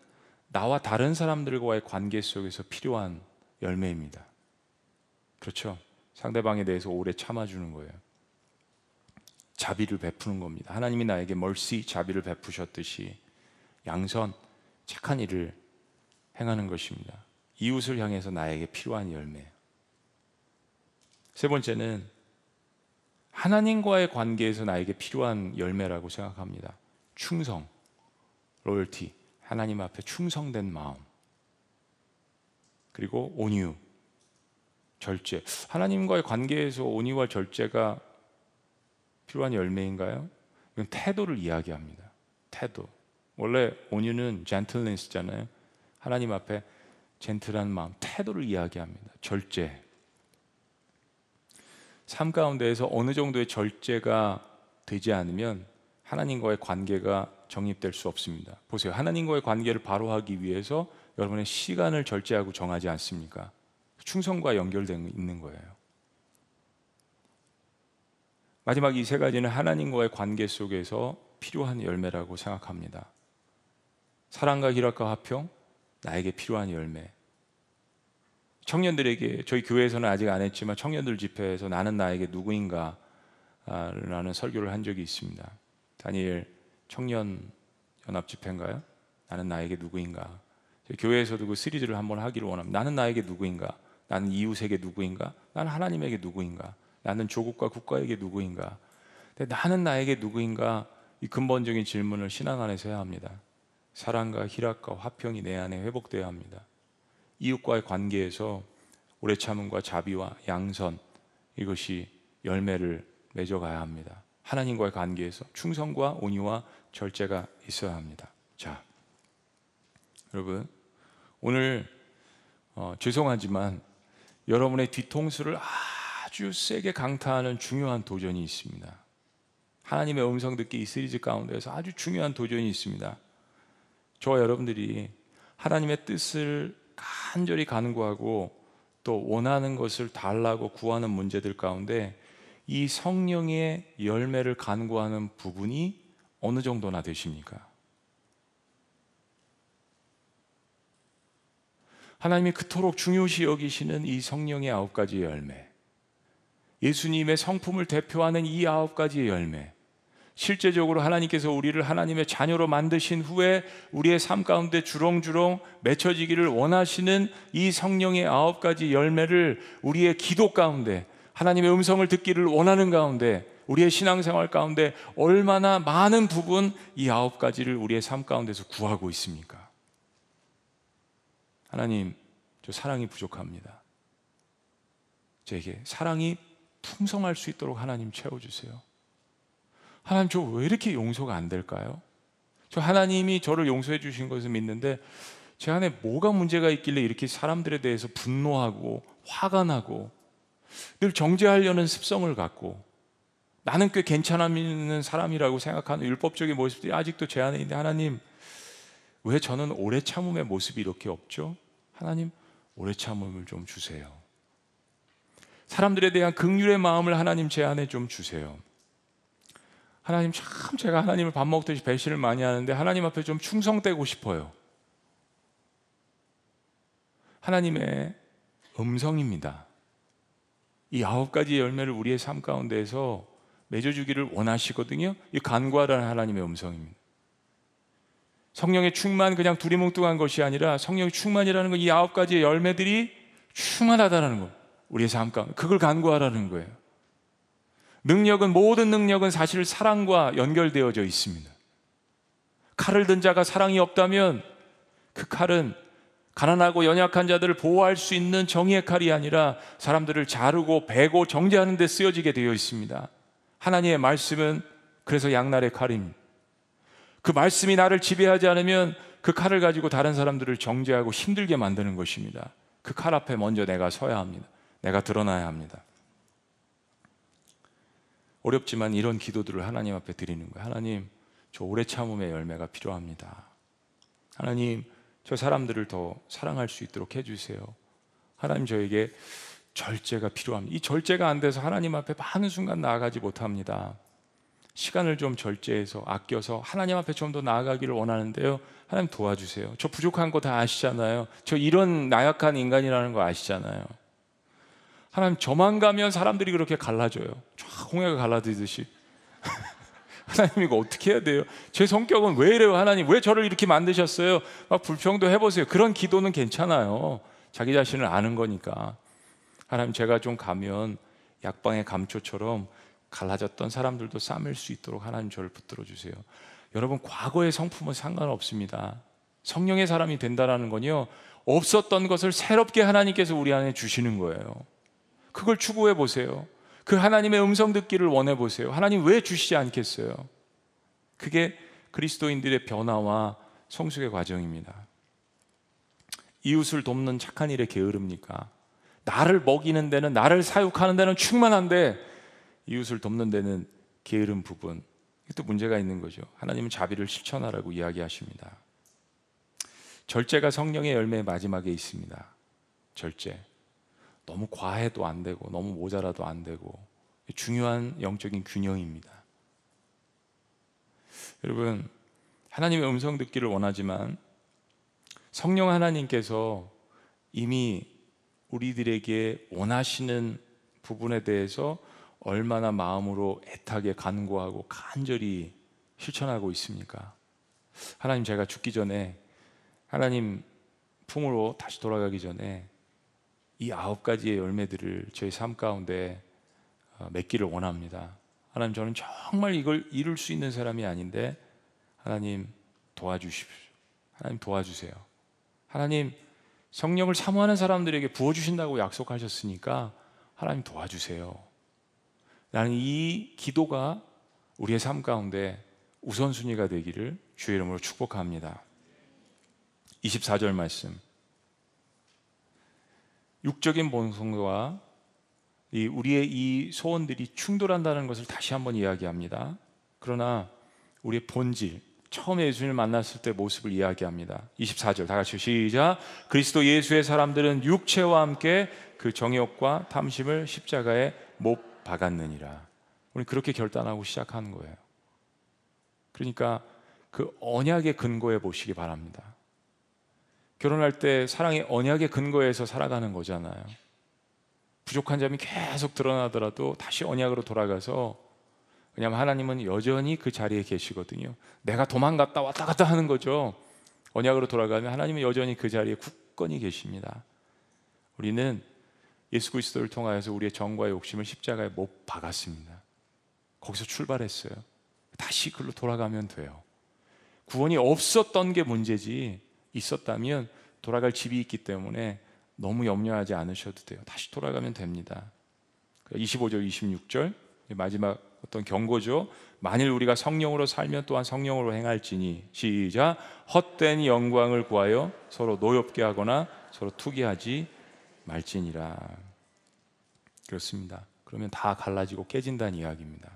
S1: 나와 다른 사람들과의 관계 속에서 필요한 열매입니다. 그렇죠? 상대방에 대해서 오래 참아주는 거예요. 자비를 베푸는 겁니다. 하나님이 나에게 멀시 자비를 베푸셨듯이 양선 착한 일을 행하는 것입니다. 이웃을 향해서 나에게 필요한 열매. 세 번째는 하나님과의 관계에서 나에게 필요한 열매라고 생각합니다. 충성, 로열티, 하나님 앞에 충성된 마음. 그리고 온유, 절제. 하나님과의 관계에서 온유와 절제가 필요한 열매인가요? 이건 태도를 이야기합니다. 태도. 원래 온유는 젠틀니스잖아요. 하나님 앞에 젠틀한 마음, 태도를 이야기합니다. 절제. 삶 가운데에서 어느 정도의 절제가 되지 않으면 하나님과의 관계가 정립될 수 없습니다. 보세요. 하나님과의 관계를 바로 하기 위해서 여러분의 시간을 절제하고 정하지 않습니까? 충성과 연결되어 있는 거예요. 마지막 이 세 가지는 하나님과의 관계 속에서 필요한 열매라고 생각합니다. 사랑과 희락과 화평, 나에게 필요한 열매. 청년들에게 저희 교회에서는 아직 안 했지만 청년들 집회에서 나는 나에게 누구인가 라는 설교를 한 적이 있습니다. 다니엘 청년 연합 집회인가요? 나는 나에게 누구인가? 교회에서도 그 시리즈를 한번 하기를 원합니다. 나는 나에게 누구인가? 나는 이웃에게 누구인가? 나는 하나님에게 누구인가? 나는 조국과 국가에게 누구인가? 나는 나에게 누구인가? 이 근본적인 질문을 신앙 안에서 해야 합니다. 사랑과 희락과 화평이 내 안에 회복되어야 합니다. 이웃과의 관계에서 오래 참음과 자비와 양선 이것이 열매를 맺어가야 합니다. 하나님과의 관계에서 충성과 온유와 절제가 있어야 합니다. 자, 여러분 오늘 어, 죄송하지만 여러분의 뒤통수를 아주 세게 강타하는 중요한 도전이 있습니다. 하나님의 음성 듣기 이 시리즈 가운데서 아주 중요한 도전이 있습니다. 저와 여러분들이 하나님의 뜻을 간절히 간구하고 또 원하는 것을 달라고 구하는 문제들 가운데 이 성령의 열매를 간구하는 부분이 어느 정도나 되십니까? 하나님이 그토록 중요시 여기시는 이 성령의 아홉 가지의 열매. 예수님의 성품을 대표하는 이 아홉 가지의 열매. 실제적으로 하나님께서 우리를 하나님의 자녀로 만드신 후에 우리의 삶 가운데 주렁주렁 맺혀지기를 원하시는 이 성령의 아홉 가지 열매를 우리의 기도 가운데 하나님의 음성을 듣기를 원하는 가운데 우리의 신앙생활 가운데 얼마나 많은 부분 이 아홉 가지를 우리의 삶 가운데서 구하고 있습니까? 하나님, 저 사랑이 부족합니다. 제게 사랑이 풍성할 수 있도록 하나님 채워주세요. 하나님, 저 왜 이렇게 용서가 안 될까요? 저 하나님이 저를 용서해 주신 것을 믿는데 제 안에 뭐가 문제가 있길래 이렇게 사람들에 대해서 분노하고 화가 나고 늘 정죄하려는 습성을 갖고 나는 꽤 믿는 사람이라고 생각하는 율법적인 모습들이 아직도 제 안에 있는데 하나님 왜 저는 오래 참음의 모습이 이렇게 없죠? 하나님 오래 참음을 좀 주세요. 사람들에 대한 긍휼의 마음을 하나님 제 안에 좀 주세요. 하나님 참 제가 하나님을 밥 먹듯이 배신을 많이 하는데 하나님 앞에 좀 충성되고 싶어요. 하나님의 음성입니다. 이 아홉 가지 열매를 우리의 삶 가운데에서 맺어주기를 원하시거든요. 이 간구하라는 하나님의 음성입니다. 성령의 충만 그냥 두리뭉뚱한 것이 아니라 성령의 충만이라는 건 이 아홉 가지의 열매들이 충만하다는 거. 우리의 삶 가운데 그걸 간구하라는 거예요. 능력은 모든 능력은 사실 사랑과 연결되어져 있습니다. 칼을 든 자가 사랑이 없다면 그 칼은 가난하고 연약한 자들을 보호할 수 있는 정의의 칼이 아니라 사람들을 자르고 베고 정죄하는 데 쓰여지게 되어 있습니다. 하나님의 말씀은 그래서 양날의 칼입니다. 그 말씀이 나를 지배하지 않으면 그 칼을 가지고 다른 사람들을 정죄하고 힘들게 만드는 것입니다. 그 칼 앞에 먼저 내가 서야 합니다. 내가 드러나야 합니다. 어렵지만 이런 기도들을 하나님 앞에 드리는 거예요. 하나님, 저 오래 참음의 열매가 필요합니다. 하나님, 저 사람들을 더 사랑할 수 있도록 해주세요. 하나님, 저에게 절제가 필요합니다. 이 절제가 안 돼서 하나님 앞에 많은 순간 나아가지 못합니다. 시간을 좀 절제해서 아껴서 하나님 앞에 좀 더 나아가기를 원하는데요. 하나님 도와주세요. 저 부족한 거 다 아시잖아요. 저 이런 나약한 인간이라는 거 아시잖아요. 하나님 저만 가면 사람들이 그렇게 갈라져요. 쫙 홍해가 갈라지듯이. 하나님 이거 어떻게 해야 돼요? 제 성격은 왜 이래요? 하나님 왜 저를 이렇게 만드셨어요? 막 불평도 해보세요. 그런 기도는 괜찮아요. 자기 자신을 아는 거니까. 하나님 제가 좀 가면 약방의 감초처럼 갈라졌던 사람들도 싸맬 수 있도록 하나님 저를 붙들어 주세요. 여러분 과거의 성품은 상관없습니다. 성령의 사람이 된다라는 건요 없었던 것을 새롭게 하나님께서 우리 안에 주시는 거예요. 그걸 추구해 보세요. 그 하나님의 음성 듣기를 원해 보세요. 하나님 왜 주시지 않겠어요? 그게 그리스도인들의 변화와 성숙의 과정입니다. 이웃을 돕는 착한 일에 게으릅니까? 나를 먹이는 데는 나를 사육하는 데는 충만한데 이웃을 돕는 데는 게으른 부분 또 문제가 있는 거죠. 하나님은 자비를 실천하라고 이야기하십니다. 절제가 성령의 열매의 마지막에 있습니다. 절제. 너무 과해도 안 되고 너무 모자라도 안 되고 중요한 영적인 균형입니다. 여러분 하나님의 음성 듣기를 원하지만 성령 하나님께서 이미 우리들에게 원하시는 부분에 대해서 얼마나 마음으로 애타게 간구하고 간절히 실천하고 있습니까? 하나님 제가 죽기 전에 하나님 품으로 다시 돌아가기 전에 이 아홉 가지의 열매들을 저희 삶 가운데 어, 맺기를 원합니다. 하나님 저는 정말 이걸 이룰 수 있는 사람이 아닌데 하나님 도와주십시오. 하나님 도와주세요. 하나님 성령을 사모하는 사람들에게 부어 주신다고 약속하셨으니까 하나님 도와주세요. 나는 이 기도가 우리의 삶 가운데 우선순위가 되기를 주의 이름으로 축복합니다. 24절 말씀. 육적인 본성과 이 우리의 이 소원들이 충돌한다는 것을 다시 한번 이야기합니다. 그러나 우리의 본질, 처음에 예수님을 만났을 때 모습을 이야기합니다. 24절 다 같이 시작. 그리스도 예수의 사람들은 육체와 함께 그 정욕과 탐심을 십자가에 못 박았느니라. 우리 그렇게 결단하고 시작하는 거예요. 그러니까 그 언약의 근거에 보시기 바랍니다. 결혼할 때 사랑의 언약의 근거에서 살아가는 거잖아요. 부족한 점이 계속 드러나더라도 다시 언약으로 돌아가서 왜냐하면 하나님은 여전히 그 자리에 계시거든요. 내가 도망갔다 왔다 갔다 하는 거죠. 언약으로 돌아가면 하나님은 여전히 그 자리에 굳건히 계십니다. 우리는 예수 그리스도를 통하여서 우리의 정과 욕심을 십자가에 못 박았습니다. 거기서 출발했어요. 다시 글로 돌아가면 돼요. 구원이 없었던 게 문제지 있었다면 돌아갈 집이 있기 때문에 너무 염려하지 않으셔도 돼요. 다시 돌아가면 됩니다. 25절, 26절 마지막 어떤 경고죠. 만일 우리가 성령으로 살면 또한 성령으로 행할지니 시작 헛된 영광을 구하여 서로 노엽게 하거나 서로 투기하지 말지니라. 그렇습니다. 그러면 다 갈라지고 깨진다는 이야기입니다.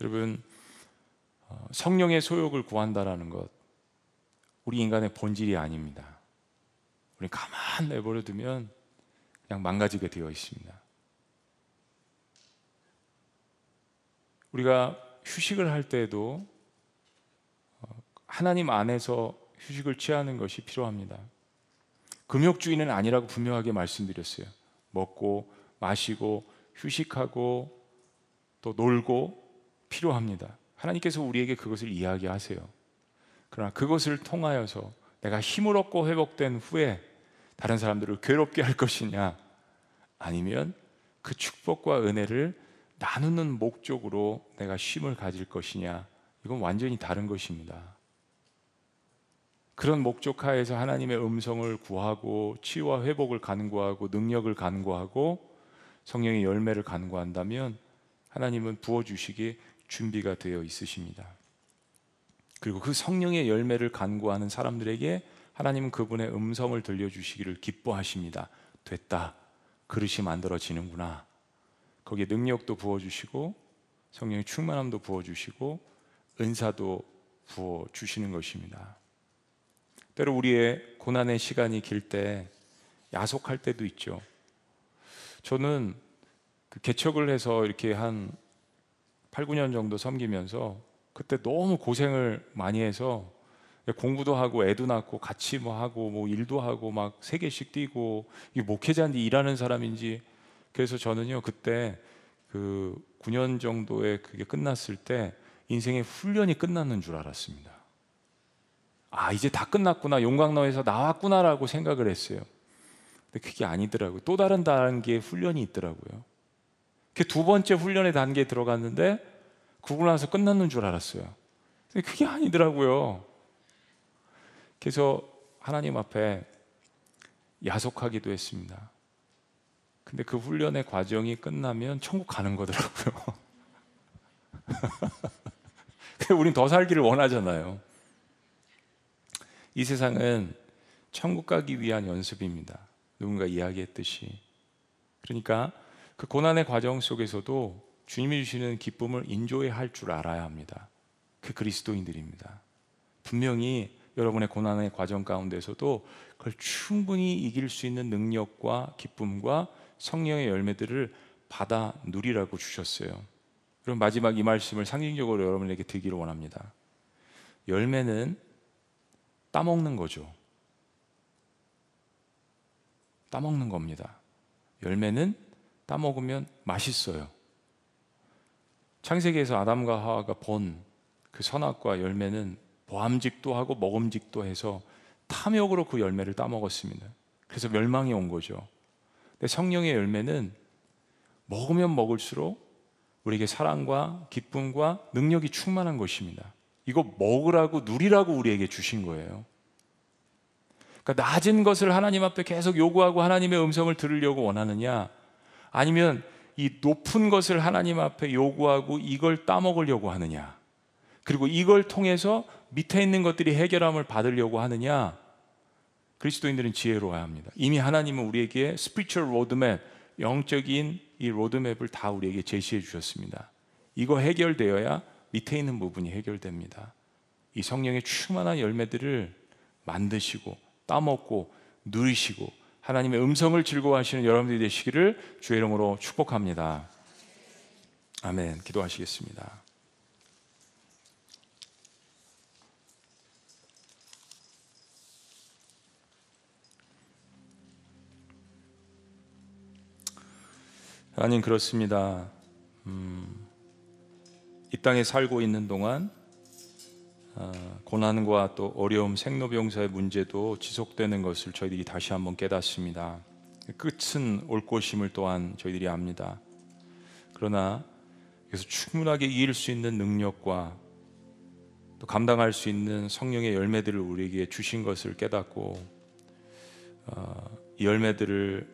S1: 여러분 어, 성령의 소욕을 구한다라는 것 우리 인간의 본질이 아닙니다. 우리 가만 내버려 두면 그냥 망가지게 되어 있습니다. 우리가 휴식을 할 때에도 어, 하나님 안에서 휴식을 취하는 것이 필요합니다. 금욕주의는 아니라고 분명하게 말씀드렸어요. 먹고 마시고 휴식하고 또 놀고 필요합니다. 하나님께서 우리에게 그것을 이야기하세요. 그러나 그것을 통하여서 내가 힘을 얻고 회복된 후에 다른 사람들을 괴롭게 할 것이냐 아니면 그 축복과 은혜를 나누는 목적으로 내가 쉼을 가질 것이냐 이건 완전히 다른 것입니다. 그런 목적 하에서 하나님의 음성을 구하고 치유와 회복을 간구하고 능력을 간구하고 성령의 열매를 간구한다면 하나님은 부어 주시기 준비가 되어 있으십니다. 그리고 그 성령의 열매를 간구하는 사람들에게 하나님은 그분의 음성을 들려주시기를 기뻐하십니다. 됐다. 그릇이 만들어지는구나. 거기에 능력도 부어주시고 성령의 충만함도 부어주시고 은사도 부어주시는 것입니다. 때로 우리의 고난의 시간이 길 때 야속할 때도 있죠. 저는 그 개척을 해서 이렇게 한 8, 9년 정도 섬기면서 그때 너무 고생을 많이 해서 공부도 하고 애도 낳고 같이 뭐 하고 뭐 일도 하고 막 세 개씩 뛰고 이 목회자인지 일하는 사람인지 그래서 저는요 그때 그 9년 정도의 그게 끝났을 때 인생의 훈련이 끝났는 줄 알았습니다. 아 이제 다 끝났구나 용광로에서 나왔구나라고 생각을 했어요. 근데 그게 아니더라고요. 또 다른 단계의 훈련이 있더라고요. 그 두 번째 훈련의 단계에 들어갔는데 그러고 나서 끝났는 줄 알았어요. 근데 그게 아니더라고요. 그래서 하나님 앞에 야속하기도 했습니다. 근데 그 훈련의 과정이 끝나면 천국 가는 거더라고요. 우린 더 살기를 원하잖아요. 이 세상은 천국 가기 위한 연습입니다. 누군가 이야기했듯이. 그러니까 그 고난의 과정 속에서도 주님이 주시는 기쁨을 인조해 할 줄 알아야 합니다. 그 그리스도인들입니다. 분명히 여러분의 고난의 과정 가운데서도 그걸 충분히 이길 수 있는 능력과 기쁨과 성령의 열매들을 받아 누리라고 주셨어요. 그럼 마지막 이 말씀을 상징적으로 여러분에게 드리기를 원합니다. 열매는 따먹는 거죠. 따먹는 겁니다. 열매는 따먹으면 맛있어요. 창세기에서 아담과 하와가 본 그 선악과 열매는 보암직도 하고 먹음직도 해서 탐욕으로 그 열매를 따먹었습니다. 그래서 멸망이 온 거죠. 근데 성령의 열매는 먹으면 먹을수록 우리에게 사랑과 기쁨과 능력이 충만한 것입니다. 이거 먹으라고 누리라고 우리에게 주신 거예요. 그러니까 낮은 것을 하나님 앞에 계속 요구하고 하나님의 음성을 들으려고 원하느냐 아니면 이 높은 것을 하나님 앞에 요구하고 이걸 따먹으려고 하느냐 그리고 이걸 통해서 밑에 있는 것들이 해결함을 받으려고 하느냐 그리스도인들은 지혜로워야 합니다. 이미 하나님은 우리에게 spiritual roadmap 영적인 이 로드맵을 다 우리에게 제시해 주셨습니다. 이거 해결되어야 밑에 있는 부분이 해결됩니다. 이 성령의 충만한 열매들을 만드시고 따먹고 누리시고 하나님의 음성을 즐거워하시는 여러분들이 되시기를 주의 이름으로 축복합니다. 아멘. 기도하시겠습니다. 하나님 그렇습니다. 음, 이 땅에 살고 있는 동안 어, 고난과 또 어려움, 생로병사의 문제도 지속되는 것을 저희들이 다시 한번 깨닫습니다. 끝은 올 것임을 또한 저희들이 압니다. 그러나 그래서 충분하게 이길 수 있는 능력과 또 감당할 수 있는 성령의 열매들을 우리에게 주신 것을 깨닫고 어, 이 열매들을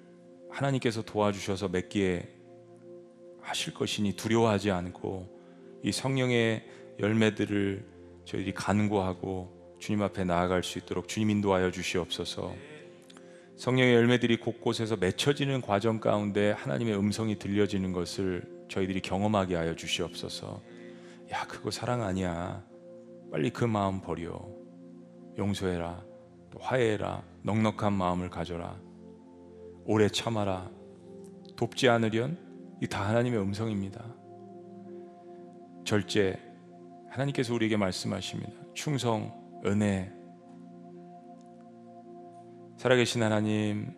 S1: 하나님께서 도와주셔서 맺기에 하실 것이니 두려워하지 않고 이 성령의 열매들을 저희들이 간구하고 주님 앞에 나아갈 수 있도록 주님 인도하여 주시옵소서. 성령의 열매들이 곳곳에서 맺혀지는 과정 가운데 하나님의 음성이 들려지는 것을 저희들이 경험하게 하여 주시옵소서. 야, 그거 사랑 아니야. 빨리 그 마음 버려. 용서해라. 또 화해해라. 넉넉한 마음을 가져라. 오래 참아라. 돕지 않으련 이 다 하나님의 음성입니다. 절제 하나님께서 우리에게 말씀하십니다. 충성, 은혜. 살아계신 하나님,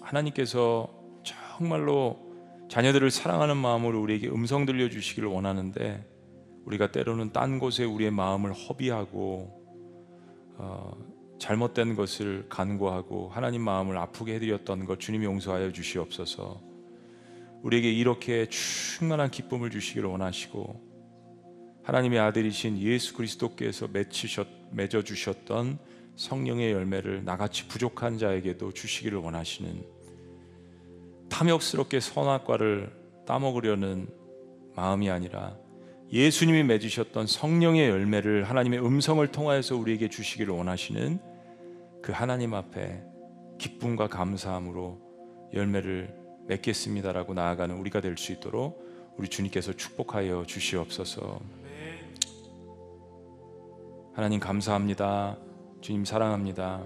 S1: 하나님께서 정말로 자녀들을 사랑하는 마음으로 우리에게 음성 들려 주시기를 원하는데 우리가 때로는 딴 곳에 우리의 마음을 허비하고 어, 잘못된 것을 간구하고 하나님 마음을 아프게 해드렸던 것 주님 용서하여 주시옵소서. 우리에게 이렇게 충만한 기쁨을 주시기를 원하시고 하나님의 아들이신 예수 그리스도께서 맺히셨, 맺어 주셨던 성령의 열매를 나같이 부족한 자에게도 주시기를 원하시는 탐욕스럽게 선악과를 따먹으려는 마음이 아니라 예수님이 맺으셨던 성령의 열매를 하나님의 음성을 통하여서 우리에게 주시기를 원하시는 그 하나님 앞에 기쁨과 감사함으로 열매를 맺겠습니다라고 나아가는 우리가 될 수 있도록 우리 주님께서 축복하여 주시옵소서. 하나님 감사합니다. 주님 사랑합니다.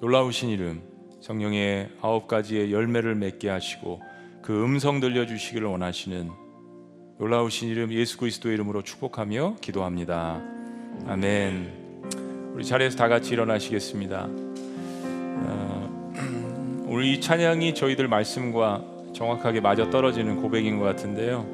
S1: 놀라우신 이름 성령의 아홉 가지의 열매를 맺게 하시고 그 음성 들려 주시기를 원하시는 놀라우신 이름 예수 그리스도의 이름으로 축복하며 기도합니다. 아멘. 우리 자리에서 다 같이 일어나시겠습니다. 어, 오늘 이 찬양이 저희들 말씀과 정확하게 맞아 떨어지는 고백인 것 같은데요.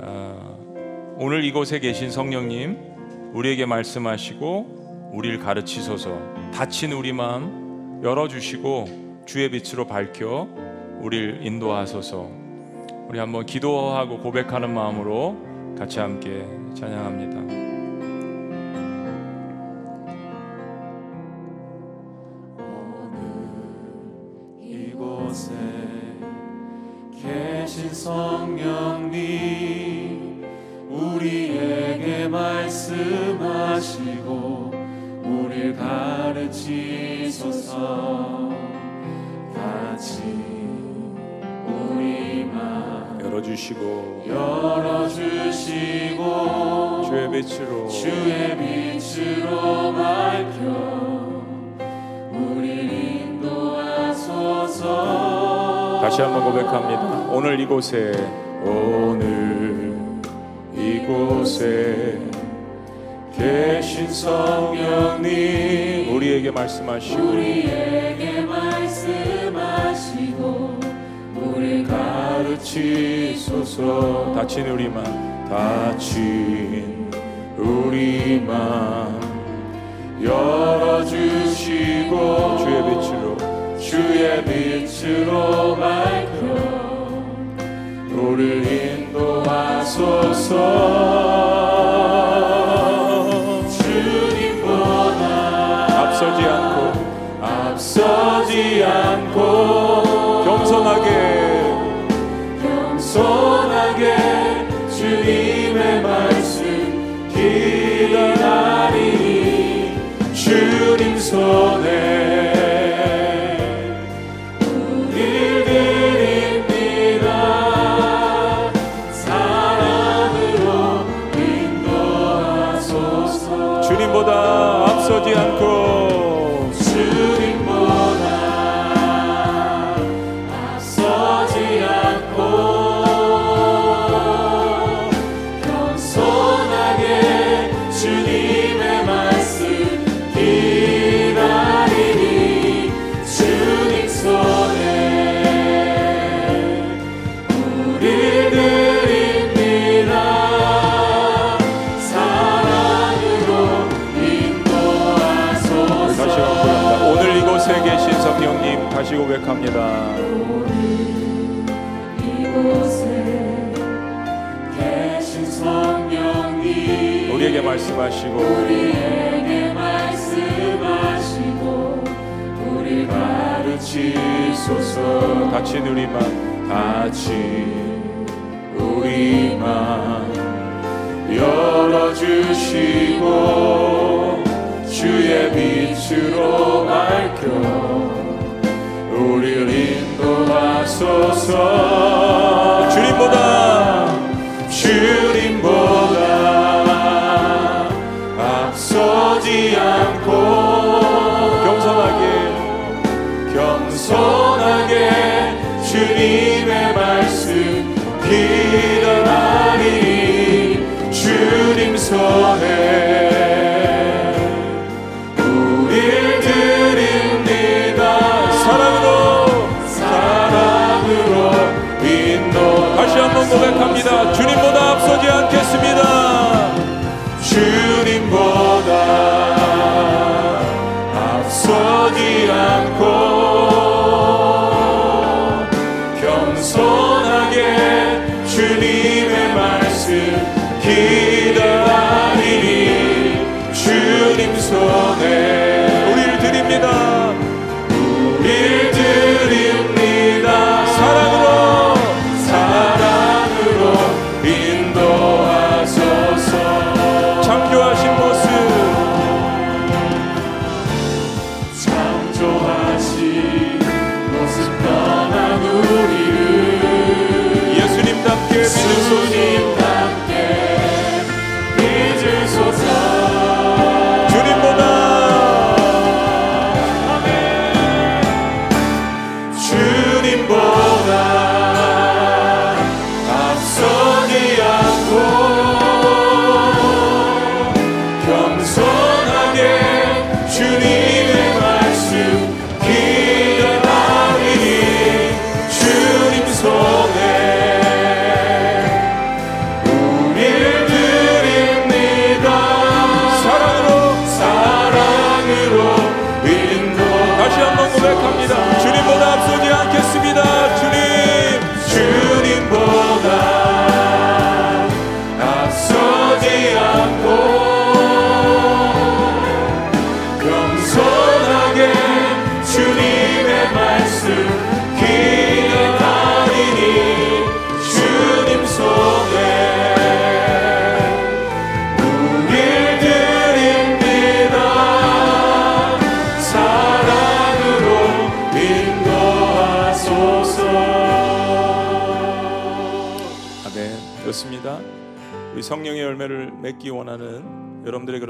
S1: 어, 오늘 이곳에 계신 성령님, 우리에게 말씀하시고 우리를 가르치소서. 다친 우리 마음 열어주시고 주의 빛으로 밝혀 우리를 인도하소서. 우리 한번 기도하고 고백하는 마음으로 같이 함께 찬양합니다. 열어주시고
S2: 열어주시고
S1: 주의 빛으로
S2: 주의 빛으로 밝혀 우리 인도하소서.
S1: 다시 한번 고백합니다. 오늘 이곳에
S2: 오늘 이곳에 계신 성령님
S1: 우리에게 말씀하시고
S2: 우리에게 말씀하시고 우리 가르치소서.
S1: 다친 우리만
S2: 다친 우리만 열어주시고
S1: 주의 빛으로
S2: 주의 빛으로 밝혀 우리를 인도하소서
S1: 앞서지 않고
S2: 앞서지 않고
S1: 겸손하게
S2: 겸손하게 주님의 말씀 기다리니 주님 손에
S1: 말씀하시고 우리에게 말씀하시고
S2: 우리 가르치소서.
S1: 다친 우리만
S2: 다친 우리만 열어주시고 주의 빛으로 밝혀 우리를 인도하소서.
S1: 주님보다
S2: 주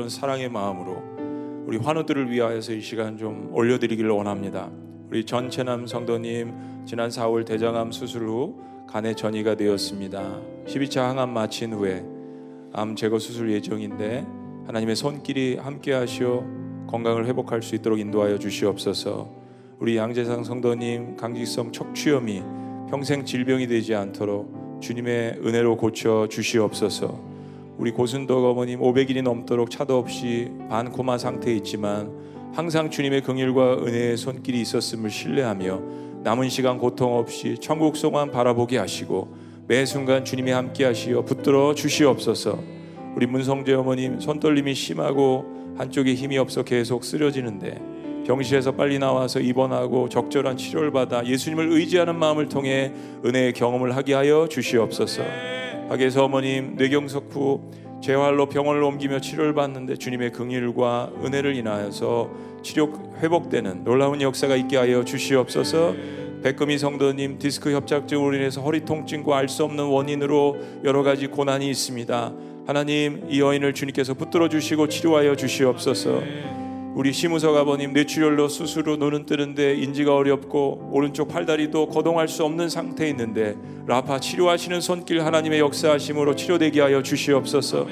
S1: 그런 사랑의 마음으로 우리 환우들을 위하여서 이 시간 좀 올려드리기를 원합니다. 우리 전채남 성도님 지난 4월 대장암 수술 후 간에 전이가 되었습니다. 12차 항암 마친 후에 암 제거 수술 예정인데 하나님의 손길이 함께하시어 건강을 회복할 수 있도록 인도하여 주시옵소서. 우리 양재상 성도님 강직성 척추염이 평생 질병이 되지 않도록 주님의 은혜로 고쳐 주시옵소서. 우리 고순덕 어머님 500일이 넘도록 차도 없이 반코마 상태에 있지만 항상 주님의 긍휼과 은혜의 손길이 있었음을 신뢰하며 남은 시간 고통 없이 천국 소망 바라보게 하시고 매 순간 주님이 함께 하시어 붙들어 주시옵소서. 우리 문성재 어머님 손떨림이 심하고 한쪽에 힘이 없어 계속 쓰러지는데 병실에서 빨리 나와서 입원하고 적절한 치료를 받아 예수님을 의지하는 마음을 통해 은혜의 경험을 하게 하여 주시옵소서. 박예서 어머님 뇌경색 후 재활로 병원을 옮기며 치료를 받는데 주님의 긍휼과 은혜를 인하여서 치료 회복되는 놀라운 역사가 있게 하여 주시옵소서. 백금희 성도님 디스크 협착증으로 인해서 허리 통증과 알 수 없는 원인으로 여러 가지 고난이 있습니다. 하나님 이 여인을 주님께서 붙들어 주시고 치료하여 주시옵소서. 우리 심우석 아버님 뇌출혈로 수술 후 눈은 뜨는데 인지가 어렵고 오른쪽 팔다리도 거동할 수 없는 상태에 있는데 라파 치료하시는 손길 하나님의 역사하심으로 치료되게 하여 주시옵소서.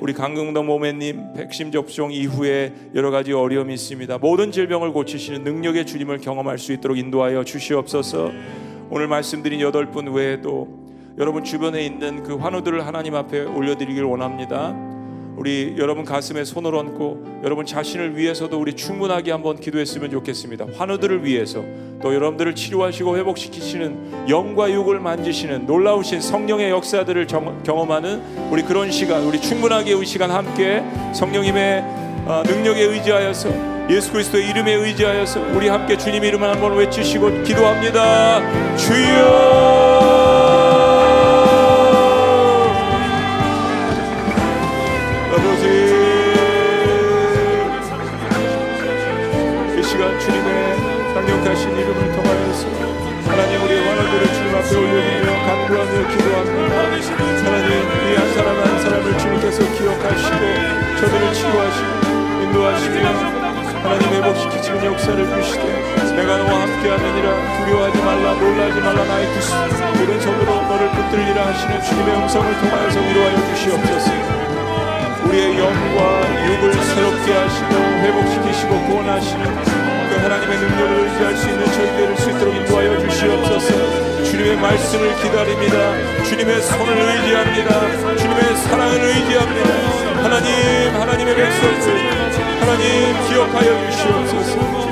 S1: 우리 강경동 모매님 백신 접종 이후에 여러 가지 어려움이 있습니다. 모든 질병을 고치시는 능력의 주님을 경험할 수 있도록 인도하여 주시옵소서. 오늘 말씀드린 여덟 분 외에도 여러분 주변에 있는 그 환우들을 하나님 앞에 올려드리길 원합니다. 우리 여러분 가슴에 손을 얹고 여러분 자신을 위해서도 우리 충분하게 한번 기도했으면 좋겠습니다. 환우들을 위해서 또 여러분들을 치료하시고 회복시키시는 영과 육을 만지시는 놀라우신 성령의 역사들을 정- 경험하는 우리 그런 시간, 우리 충분하게 이 시간 함께 성령님의 어, 능력에 의지하여서 예수 그리스도의 이름에 의지하여서 우리 함께 주님 이름을 한번 외치시고 기도합니다. 주여. 강력하신 이름을 통하여서 하나님 우리의 원어들을 주님 앞에 올려드리며 간구하며 기도합니다 하나님 이 한 사람 한 사람을 주님께서 기억하시고 저들을 치료하시고 인도하시며 하나님 회복시키시는 역사를 주시되 내가 너와 함께하느니라 두려워하지 말라 놀라지 말라 나의 두 오른손으로 너를 붙들리라 하시는 주님의 음성을 통하여서 위로하여 주시옵소서. 우리의 영과 육을 새롭게 하시고 회복시키시고 구원하시는 그 하나님의 능력을 의지할 수 있는 저희 되를 수 있도록 인도하여 주시옵소서 주님 주님의 말씀을 기다립니다. 주님의 손을 의지합니다. 주님의 사랑을 의지합니다. 하나님, 하나님의 백성들, 하나님 기억하여 주시옵소서.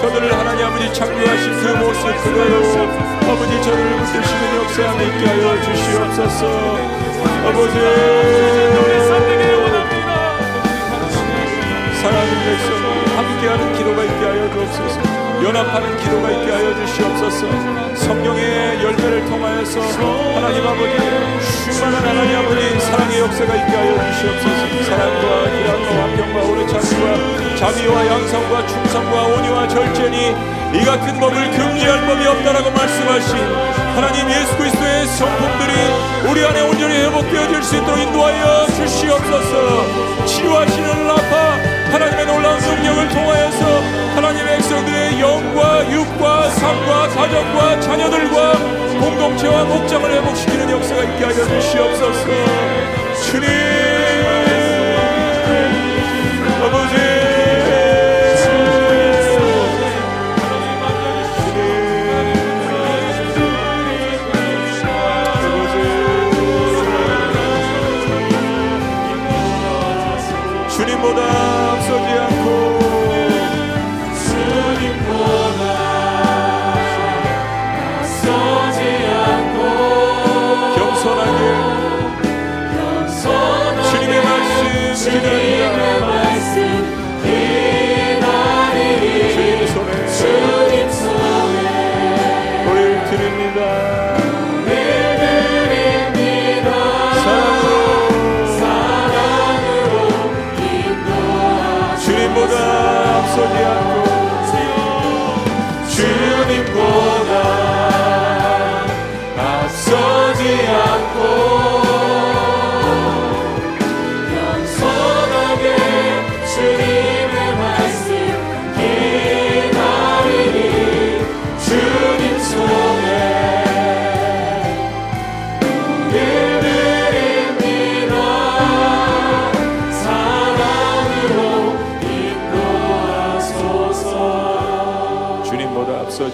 S1: 저들을 하나님 아버지 창조하신 그 모습 그대로 아버지 저를 붙드시는 역사 있게 하여 주시옵소서. 아버지. 사랑하는 백성 함께하는 기도가 있게 하여 주옵소서. 연합하는 기도가 있게 하여 주시옵소서. 성령의 열매를 통하여서 하나님 아버지 충만한 하나님 아버지 사랑의 역사가 있게 하여 주시옵소서. 사랑과 기량과 완경과 오래 참과 자비와 양성과 충성과 온유와 절제니 이 같은 법을 금지할 법이 없다라고 말씀하신 하나님 예수 그리스도의 성품들이 우리 안에 온전히 회복되어질 수 있도록 인도하여 주시옵소서. 치유하시는 라파 하나님의 놀라운 능력을 통하여서 하나님의 백성들의 영과 육과 삶과 가정과 자녀들과 공동체와 목장을 회복시키는 역사가 있게 하여 주시옵소서. 주님! 아버지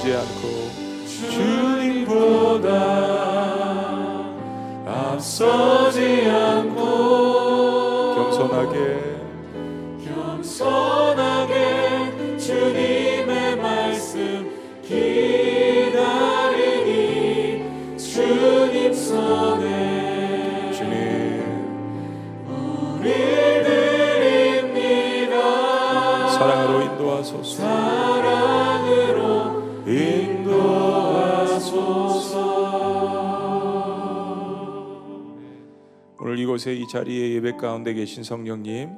S1: 주님 자리에 예배 가운데 계신 성령님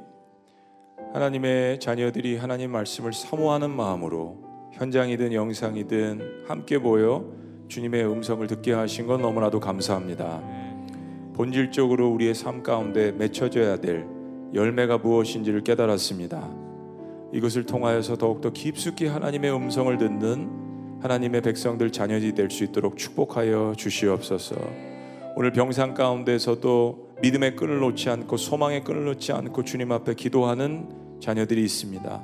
S1: 하나님의 자녀들이 하나님 말씀을 사모하는 마음으로 현장이든 영상이든 함께 모여 주님의 음성을 듣게 하신 건 너무나도 감사합니다. 본질적으로 우리의 삶 가운데 맺혀져야 될 열매가 무엇인지를 깨달았습니다. 이것을 통하여서 더욱더 깊숙이 하나님의 음성을 듣는 하나님의 백성들 자녀들이 될 수 있도록 축복하여 주시옵소서. 오늘 병상 가운데서도 믿음의 끈을 놓지 않고 소망의 끈을 놓지 않고 주님 앞에 기도하는 자녀들이 있습니다.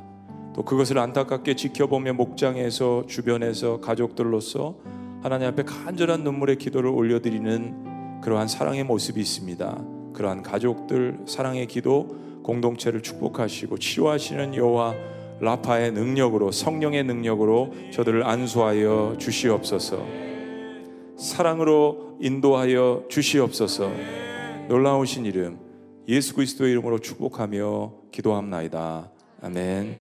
S1: 또 그것을 안타깝게 지켜보며 목장에서 주변에서 가족들로서 하나님 앞에 간절한 눈물의 기도를 올려드리는 그러한 사랑의 모습이 있습니다. 그러한 가족들 사랑의 기도 공동체를 축복하시고 치료하시는 여호와 라파의 능력으로 성령의 능력으로 저들을 안수하여 주시옵소서. 사랑으로 인도하여 주시옵소서. 놀라우신 이름 예수 그리스도의 이름으로 축복하며 기도합나이다. 아멘.